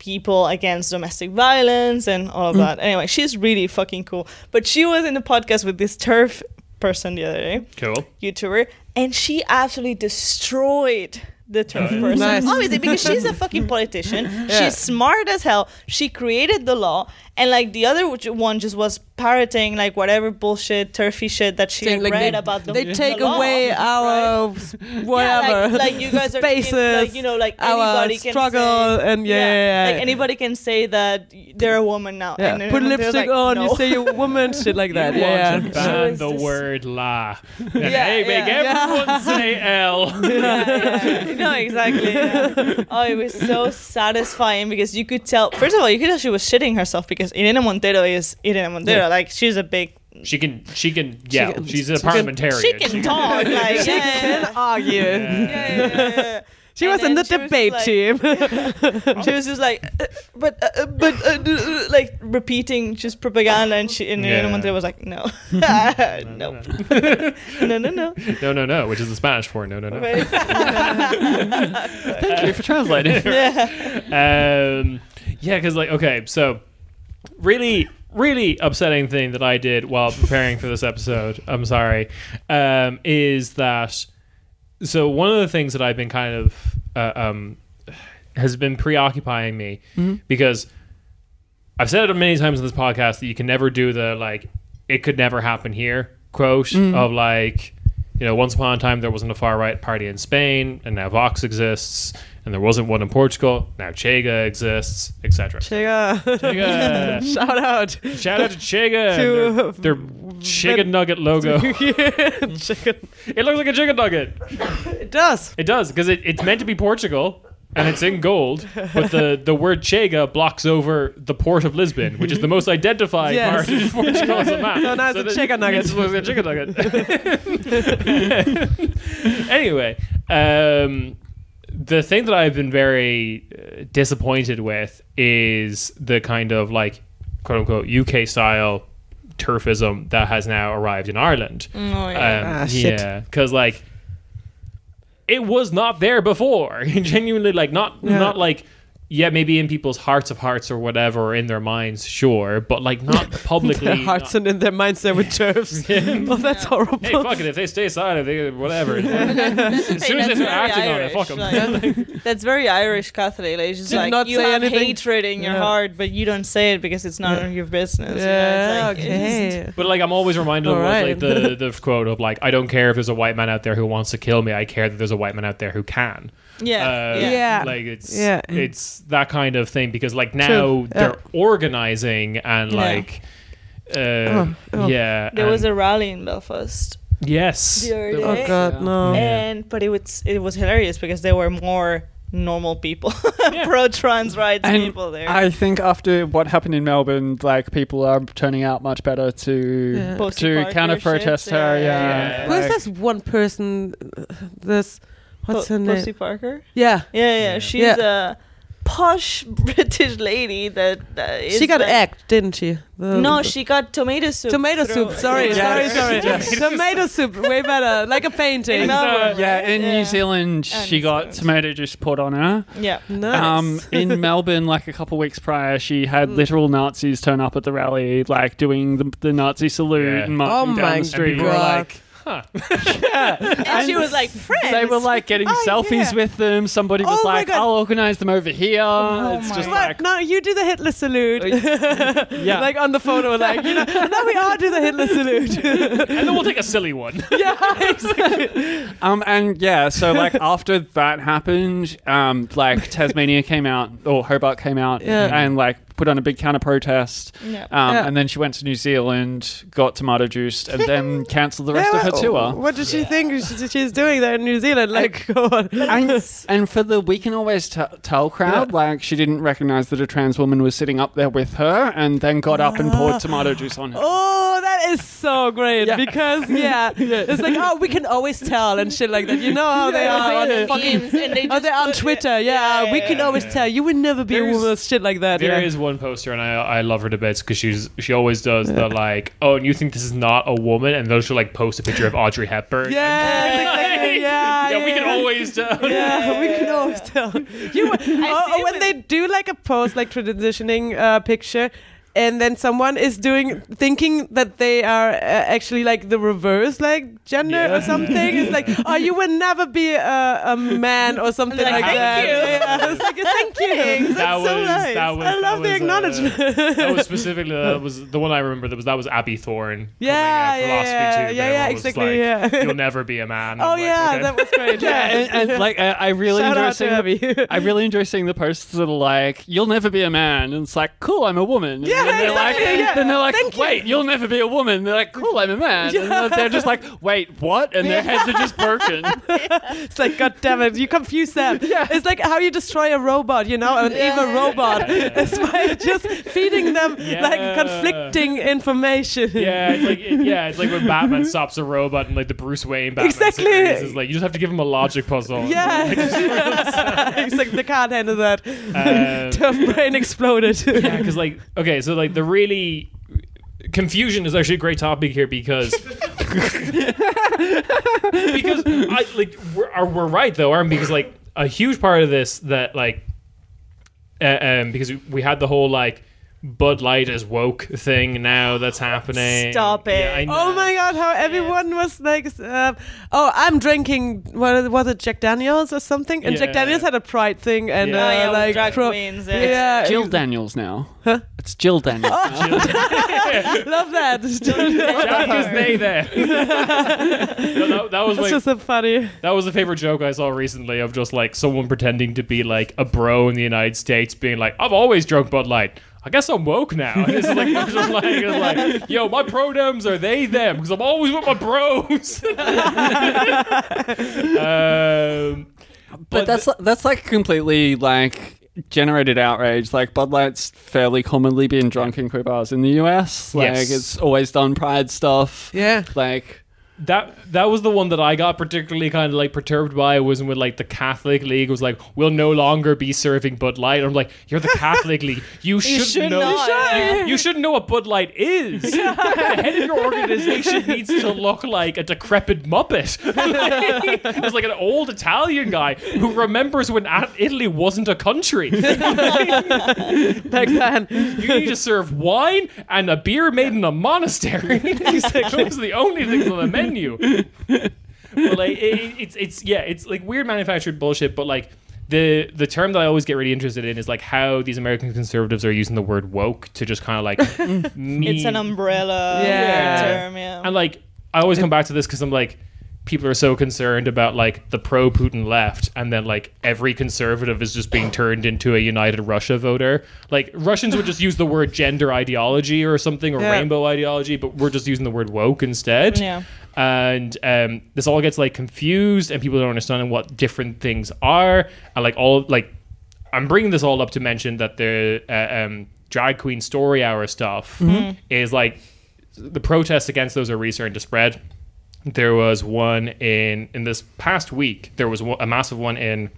people against domestic violence and all of mm. that anyway she's really fucking cool but she was in the podcast with this turf person the other day Cool. YouTuber, and she absolutely destroyed the turf person. Nice. Obviously, because she's a fucking politician. Yeah. She's smart as hell. She created the law, and like the other one just was parroting like whatever bullshit, turfy shit that she Saying, had like, read they, about the they the take law, away our s- whatever Yeah, like, like you guys are spaces like you know like our anybody can struggle say, and yeah, yeah, yeah. like anybody can say that they're a woman now. yeah. And put lipstick like, on no. you say you're a woman shit like that You yeah, want yeah. to ban the just- word la. And Yeah, hey, make yeah. everyone say L. yeah, yeah. No, exactly. Oh, it was so satisfying because you could tell. First of all, you could tell she was shitting herself because Irene Montero is Irene Montero. Yeah. Like she's a big. She can, she can yell. can- She's a she can- parliamentarian. She can talk. Like she yeah, can argue yeah, yeah, yeah, yeah. she And was in the debate like- team She was just like, uh, but, uh, uh, but, uh, uh, uh, like repeating just propaganda, and she and Irene Yeah. Montero was like, no, no, no, no, no. No, no, no, which is the Spanish for no, no, no. Right? Thank you for translating. yeah. um, yeah, because like okay, so really, really upsetting thing that I did while preparing for this episode. I'm sorry, um, is that so one of the things that I've been kind of uh, um, has been preoccupying me because I've said it many times in this podcast that you can never do the like it could never happen here quote of like you know once upon a time there wasn't a far right party in Spain and now Vox exists and there wasn't one in Portugal now Chega exists etc. Chega. Chega. Shout out. Shout out to Chega To- and their, their chicken nugget logo. Chicken. it looks like a chicken nugget. It does. It does because it, it's meant to be Portugal and it's in gold, but the, the word Chega blocks over the port of Lisbon, which is the most identifying Yes. part of Portugal as a map. So now it's a that- chicken nugget. It looks like a chicken nugget. anyway, um, the thing that I've been very uh, disappointed with is the kind of like quote unquote UK style turfism that has now arrived in Ireland. Oh yeah. Um, Ah, shit. Yeah, because like it was not there before. Genuinely, like not Yeah. not like yeah, maybe in people's hearts of hearts or whatever, or in their minds, sure, but like not publicly. Their hearts and in their minds there with turfs. oh, that's horrible. Hey, fuck it. If they stay silent, they whatever. as soon as they that's start very acting on it, fuck them. like- that's very Irish Catholic. Like, it's just Did like not you say have anything. hatred in your Yeah. heart, but you don't say it because it's none of your business. you know? Yeah, like, it's- okay. But like I'm always reminded of Alright. like the the quote of like I don't care if there's a white man out there who wants to kill me. I care that there's a white man out there who can. Yeah, Uh, yeah. Yeah. like it's Yeah. it's that kind of thing because like now True. they're organizing and Yeah. like uh, Oh, oh. yeah There was a rally in Belfast yes the other Oh god, no. and but it was it was hilarious because there were more normal people, Yeah. pro trans rights And people there. I think after what happened in Melbourne, like people are turning out much better to Yeah. To counter protest her. yeah, Yeah, yeah. Who's like- this one person? uh, This what's Po- her name? Posie Parker. Yeah, Yeah, yeah, Yeah. she's Yeah. a posh British lady that, that is she got like- act, didn't she? The- No, she got tomato soup. tomato soup. Sorry, Yeah. sorry, sorry. tomato soup, way better. Like a painting. In Melbourne, Yeah, in Yeah. New Zealand, And she got Zealand. tomato juice put on her. Yeah. Nice. Um, in Melbourne, like a couple weeks prior, she had Mm. literal Nazis turn up at the rally, like doing the, the Nazi salute Yeah. and marching Oh down my the street. people were God. like huh yeah. And she was like, friends. They were like getting Oh, selfies yeah. with them. Somebody was Oh like, "I'll organize them over here." Oh it's just God. Like, no, you do the Hitler salute. yeah. like on the photo, like you know. Now we all do the Hitler salute. and then we'll take a silly one yeah, exactly. Um, and yeah, so like after that happened, um, like Tasmania came out or Hobart came out Yeah. and like put on a big counter protest. Yeah. Um, Yeah. and then she went to New Zealand, got tomato juiced, and then cancelled the rest Yeah, of her tour. What does she think she- she's doing there in New Zealand? Like, God. And, and for the we can always t- tell crowd, like she didn't recognize that a trans woman was sitting up there with her, and then got up and poured tomato juice on her. Oh, that is so great Yeah. because yeah, it's like oh, we can always tell and shit like that. You know how they are on yeah. fucking. And they Oh, they're on Twitter. Yeah, yeah, we can always yeah. tell. You would never be There's- a woman with shit like that. There yeah. is one poster, and I I love her to bits because she's she always does the like, oh, and you think this is not a woman, and then she'll like post a picture of Audrey Hepburn. Yeah, exactly. yeah, yeah, we can always tell. Yeah, we can always tell. You, oh, see oh, when with- they do like a post, like transitioning uh, picture, and then someone is doing thinking that they are uh, actually like the reverse, like gender Yeah. or something. It's like, oh, you will never be a, a man or something Like, like, thank that. you. Yeah, it's like, thank you. Thanks. That's That so nice. that was- I love that the was, uh, acknowledgement. that was specifically that was the one I remember. That was that was Abby Thorn. Yeah, coming, uh, philosophy yeah, too, yeah, yeah, exactly, like, yeah. You'll never be a man. oh I'm like, yeah, okay. that was great. Yeah, and, and like I, I really Shout enjoy seeing the, Abby. I really enjoy seeing the posts that are like, "You'll never be a man," and it's like, "Cool, I'm a woman." Yeah, then they're like, exactly, yeah. then they're like, Thank you. "Wait, you'll never be a woman." They're like, "Cool, I'm a man," and they're just like, "Wait, what?" And their heads are just broken. It's like, God damn it, you confuse them. It's like how you destroy a robot, you know, an evil robot. It's by just feeding them like conflicting information. Yeah, it's like it- yeah, it's like when Batman stops a robot and like the Bruce Wayne Batman Exactly. series is like you just have to give him a logic puzzle. Yeah. it's like they can't handle that. Um, Tough brain exploded. yeah, because like okay, so like the really confusion is actually a great topic here because because I like we're are, we're right though, aren't we? Because like a huge part of this that like uh, um because we had the whole like Bud Light is woke thing now that's happening. Stop it. I know. Oh my god, how everyone was like, um, oh, I'm drinking, what was it, Jack Daniels or something? And Jack Daniels had a pride thing and Yeah. uh, Oh, yeah, like, drag pro- queens. Yeah. yeah, Jill Daniels now. Huh? It's Jill Daniels. now. love that. Jack is they there. No, that, that was That's my, just so funny. that was a favorite joke I saw recently of just like someone pretending to be like a bro in the United States, being like, "I've always drunk Bud Light. I guess I'm woke now." And it's like, it's just like, it's like, "Yo, my pronouns are they them because I'm always with my bros." um, But that's that's like completely like generated outrage. Like Bud Light's fairly commonly being drunk in queer bars in the US. Like Yes. it's always done pride stuff. Yeah. Like that that was the one that I got particularly kind of like perturbed by was when with like the Catholic League was like, "We'll no longer be serving Bud Light." I'm like, "You're the Catholic League. You should, should know. not, yeah. You should know what Bud Light is. the head of your organization needs to look like a decrepit muppet. It's like an old Italian guy who remembers when Italy wasn't a country. Back then. You need to serve wine and a beer made in a monastery. Those are the only things on the menu. But like, it, it's it's yeah, it's like weird manufactured bullshit. But like the the term that I always get really interested in is like how these American conservatives are using the word woke to just kind of like mean, It's an umbrella Yeah. term, yeah. and like I always come back to this because I'm like people are so concerned about like the pro Putin left and then like every conservative is just being turned into a united Russia voter. Like Russians would just use the word gender ideology or something or Yeah. rainbow ideology, but we're just using the word woke instead. Yeah. And um, this all gets like confused and people don't understand what different things are and like all like I'm bringing this all up to mention that the uh, um, drag queen story hour stuff is like the protests against those are starting to spread. There was one in in this past week. There was a massive one in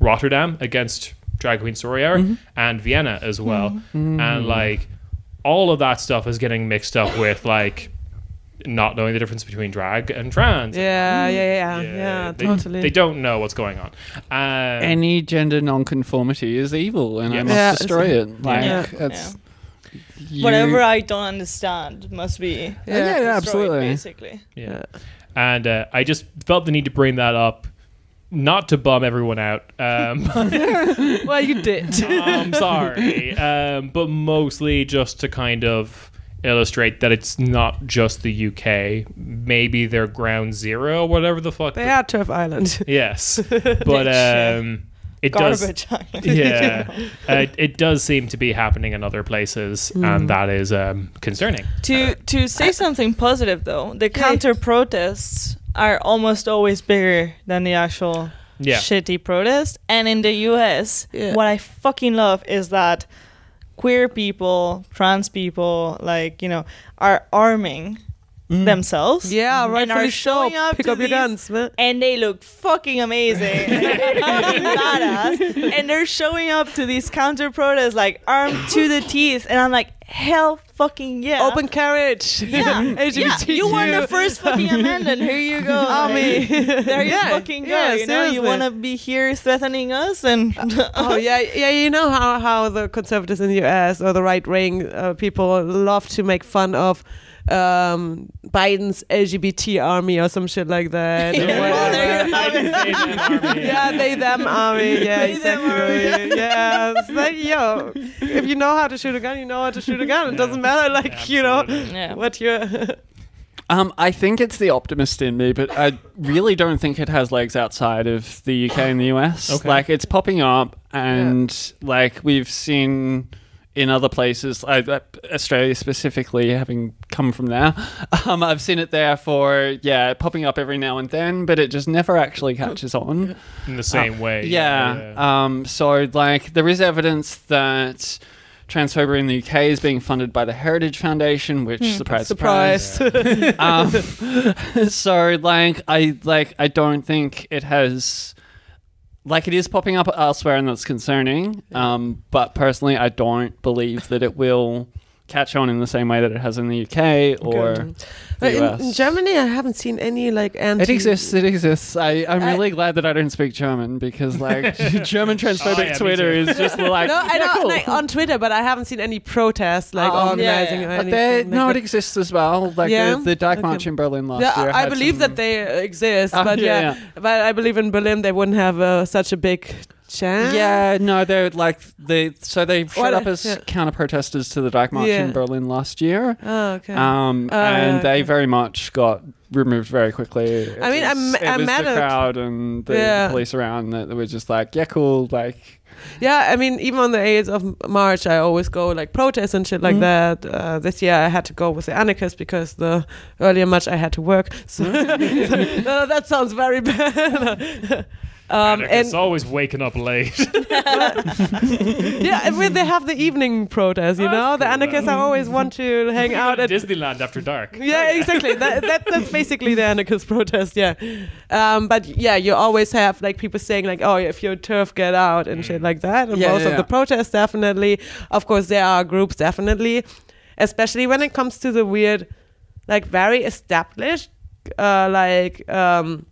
Rotterdam against drag queen story hour mm-hmm. and Vienna as well. Mm-hmm. And mm-hmm. like all of that stuff is getting mixed up with like not knowing the difference between drag and trans. Yeah, yeah, yeah, yeah, they, totally. They don't know what's going on. Um, any gender nonconformity is evil and Yeah. I must Yeah, destroy it. Like Yeah. it's you- Whatever I don't understand must be Yeah, Yeah, yeah, destroyed, absolutely. basically. Yeah. And uh, I just felt the need to bring that up, not to bum everyone out. Um, well, you did. I'm sorry. Um, but mostly just to kind of illustrate that it's not just the UK. Maybe they're ground zero, whatever the fuck. they are TERF Island. Yes. But um, it does. Garbage. island. Yeah. uh, it does seem to be happening in other places, and that is um, concerning. to to say something positive though, the counter protests are almost always bigger than the actual Yeah. shitty protest. And in the US, what I fucking love is that queer people, trans people, like, you know, are arming themselves. Yeah, And rightfully are so. showing up Pick up your guns, man. and they look fucking amazing, and badass, and they're showing up to these counter protests like armed to the teeth, and I'm like, hell fucking yeah, Open carriage. yeah, yeah. You won the first fucking amendment. Here you go, army. There you Yeah, fucking go. yeah, you know, you want to be here threatening us, and oh yeah, yeah. You know how how the conservatives in the U.S. or the right wing uh, people love to make fun of um, Biden's LGBT army or some shit like that. Yeah, well, whatever. there you have it. yeah, they them army. Yeah, They, them exactly. yeah, it's like yo, if you know how to shoot a gun, you know how to shoot a gun. It doesn't matter, like you know Yeah. what you're. Um, I think it's the optimist in me, but I really don't think it has legs outside of the UK and the US. Okay. Like it's popping up, and like we've seen in other places, like uh, Australia specifically, having come from there. Um, I've seen it there for yeah, popping up every now and then, but it just never actually catches on. In the same way. Uh, Yeah. Um, so, like, there is evidence that transphobia in the UK is being funded by the Heritage Foundation, which surprise, surprise. Surprise. um, so, like, I like I don't think it has. Like it is popping up elsewhere, and that's concerning. Um, but personally, I don't believe that it will catch on in the same way that it has in the UK or the But in, US. in Germany, I haven't seen any like anti. It exists. It exists. I, I'm I- really glad that I don't speak German because, like, German transphobic Oh, yeah, Twitter is just like, No, I yeah, know cool. like, on Twitter, but I haven't seen any protests like Um, organizing yeah, or yeah. But there, anything. no, like it exists as well. Like Yeah? the, the Dyke Okay. March in Berlin last Yeah, year. I believe some- that they uh, exist, Ah, but yeah, yeah, but I believe in Berlin they wouldn't have uh, such a big Yeah, no, they're like they. So they showed What- up as yeah. counter protesters to the Dyke March Yeah. in Berlin last year, Oh, okay. um, Oh, and yeah, they okay. very much got removed very quickly. I mean, it I'm- was, it I'm was mad the at- crowd and the Yeah. police around that were just like, yeah, cool, like. yeah, I mean, even on the 8th of March, I always go like protests and shit like Mhm. that. Uh, this year, I had to go with the anarchists because the earlier March I had to work. So no, that sounds very bad. um, and and it's always waking up late. yeah, I mean, they have the evening protest. You Oh, know, the cool, anarchists I always want to hang out at Disneyland after dark. yeah, exactly. That, that that's basically the anarchist protest. Yeah, um, but yeah, you always have like people saying like, "Oh, if you're turf, get out" and shit like that. And Yeah, most yeah, of yeah. the protests, definitely. Of course, there are groups, definitely, especially when it comes to the weird, like very established, uh, like. Um,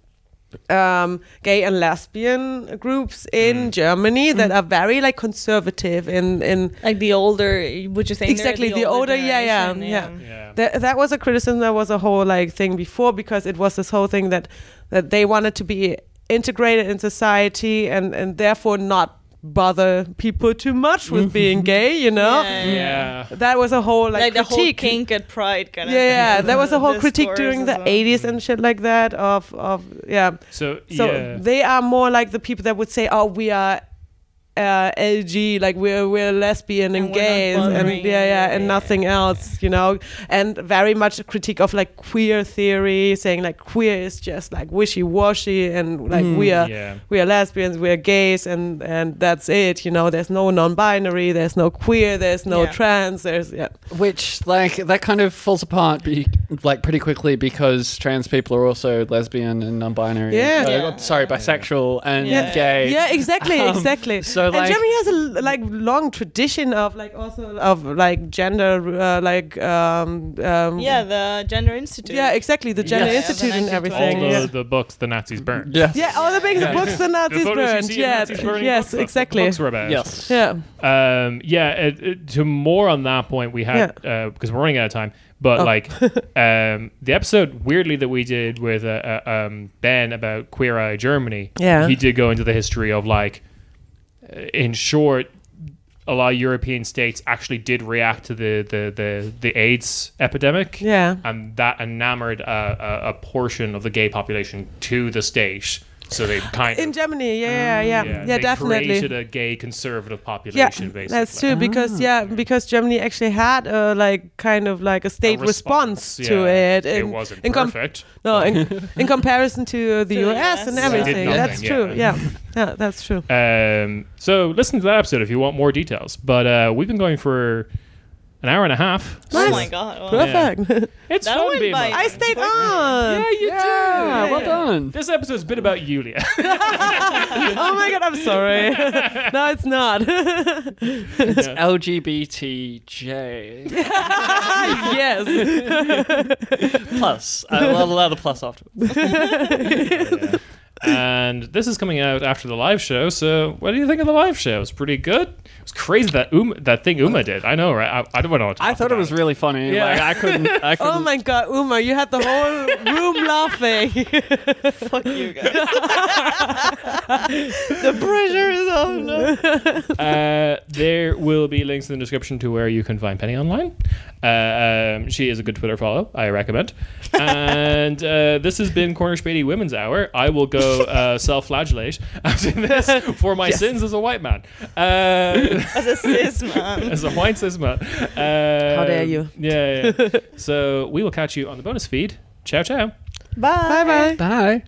um, gay and lesbian groups in Mm. Germany that are very like conservative in in Like the older, would you say? Exactly, the older- yeah, yeah, generation? Yeah. that that was a criticism that was a whole like thing before because it was this whole thing that that they wanted to be integrated in society and and therefore not bother people too much with mm-hmm. being gay you know Yeah, mm. yeah. Yeah. that was a whole like, Like, the whole critique kink and pride kind yeah of. yeah that was a whole critique during the as well. 80s and mm. shit like that of of yeah So, so yeah. they are more like the people that would say oh we are uh, LG, like we're we're lesbian and, And we're gays, and yeah, yeah, and nothing else, you know, and very much a critique of like queer theory, saying like queer is just like wishy washy, and like Mm, we are yeah. we are lesbians, we are gays, and and that's it, you know. There's no non-binary, there's no queer, there's no Yeah. trans, there's yeah, Which like that kind of falls apart, be, like pretty quickly because trans people are also lesbian and non-binary. Yeah. Uh, sorry, bisexual and Yeah. gay. yeah, exactly, Um, exactly. so, and like- Germany has a like long tradition of like also of like gender uh, like um, um Yeah, the Gender Institute. yeah exactly the gender Yeah. institute and Yeah, the everything All the, yeah. the books the Nazis burned. Yes. yeah all the big Yeah. books the Nazis the burned yeah Nazis burning yes books, the exactly books were about. Yes. yeah Um, yeah, it, it- to more on that point, we had because we're running out of time. But Oh. like um, the episode, weirdly that we did with uh, uh, um, Ben about Queer Eye Germany, Yeah. he did go into the history of like, uh, in short, a lot of European states actually did react to the the the, the AIDS epidemic, yeah and that enamored a, a, a portion of the gay population to the state. So they kind of in of Germany yeah yeah yeah, yeah, yeah they definitely created a gay conservative yeah, population. basically, that's true because yeah because Germany actually had a like kind of like a A state response, to yeah. it. It in- wasn't in com- perfect. no, in, in comparison to the To US US. and everything. Did That's nothing, true. yeah. Yeah. yeah, that's true. Um, so listen to that episode if you want more details. But uh, we've been going for an hour and a half. Oh my god. wow. Perfect. It's That fun went being by- on. I stayed on. Yeah, you Yeah, did. well done. This episode's been about Yulia. oh my god, I'm sorry. no, it's not. It's LGBTJ yes. plus. I will allow the plus afterwards. and this is coming out after the live show. So, what do you think of the live show? It's pretty good. It was crazy that Uma, that thing Uma did. I know, right? I, I don't want to. I thought it was really funny. Yeah. Like I couldn't. I couldn't. Oh my god, Uma, you had the whole room laughing. Fuck you guys. the pressure is on. Uh, there will be links in the description to where you can find Penny online. Uh, um, she is a good Twitter follow. I recommend. and uh, this has been Corner Späti Women's Hour. I will go uh, self-flagellate after this for my sins as a white man. As a cis man. as a white cis man. Uh, How dare you. Yeah, yeah. so we will catch you on the bonus feed. Ciao, ciao. Bye. bye bye. Bye.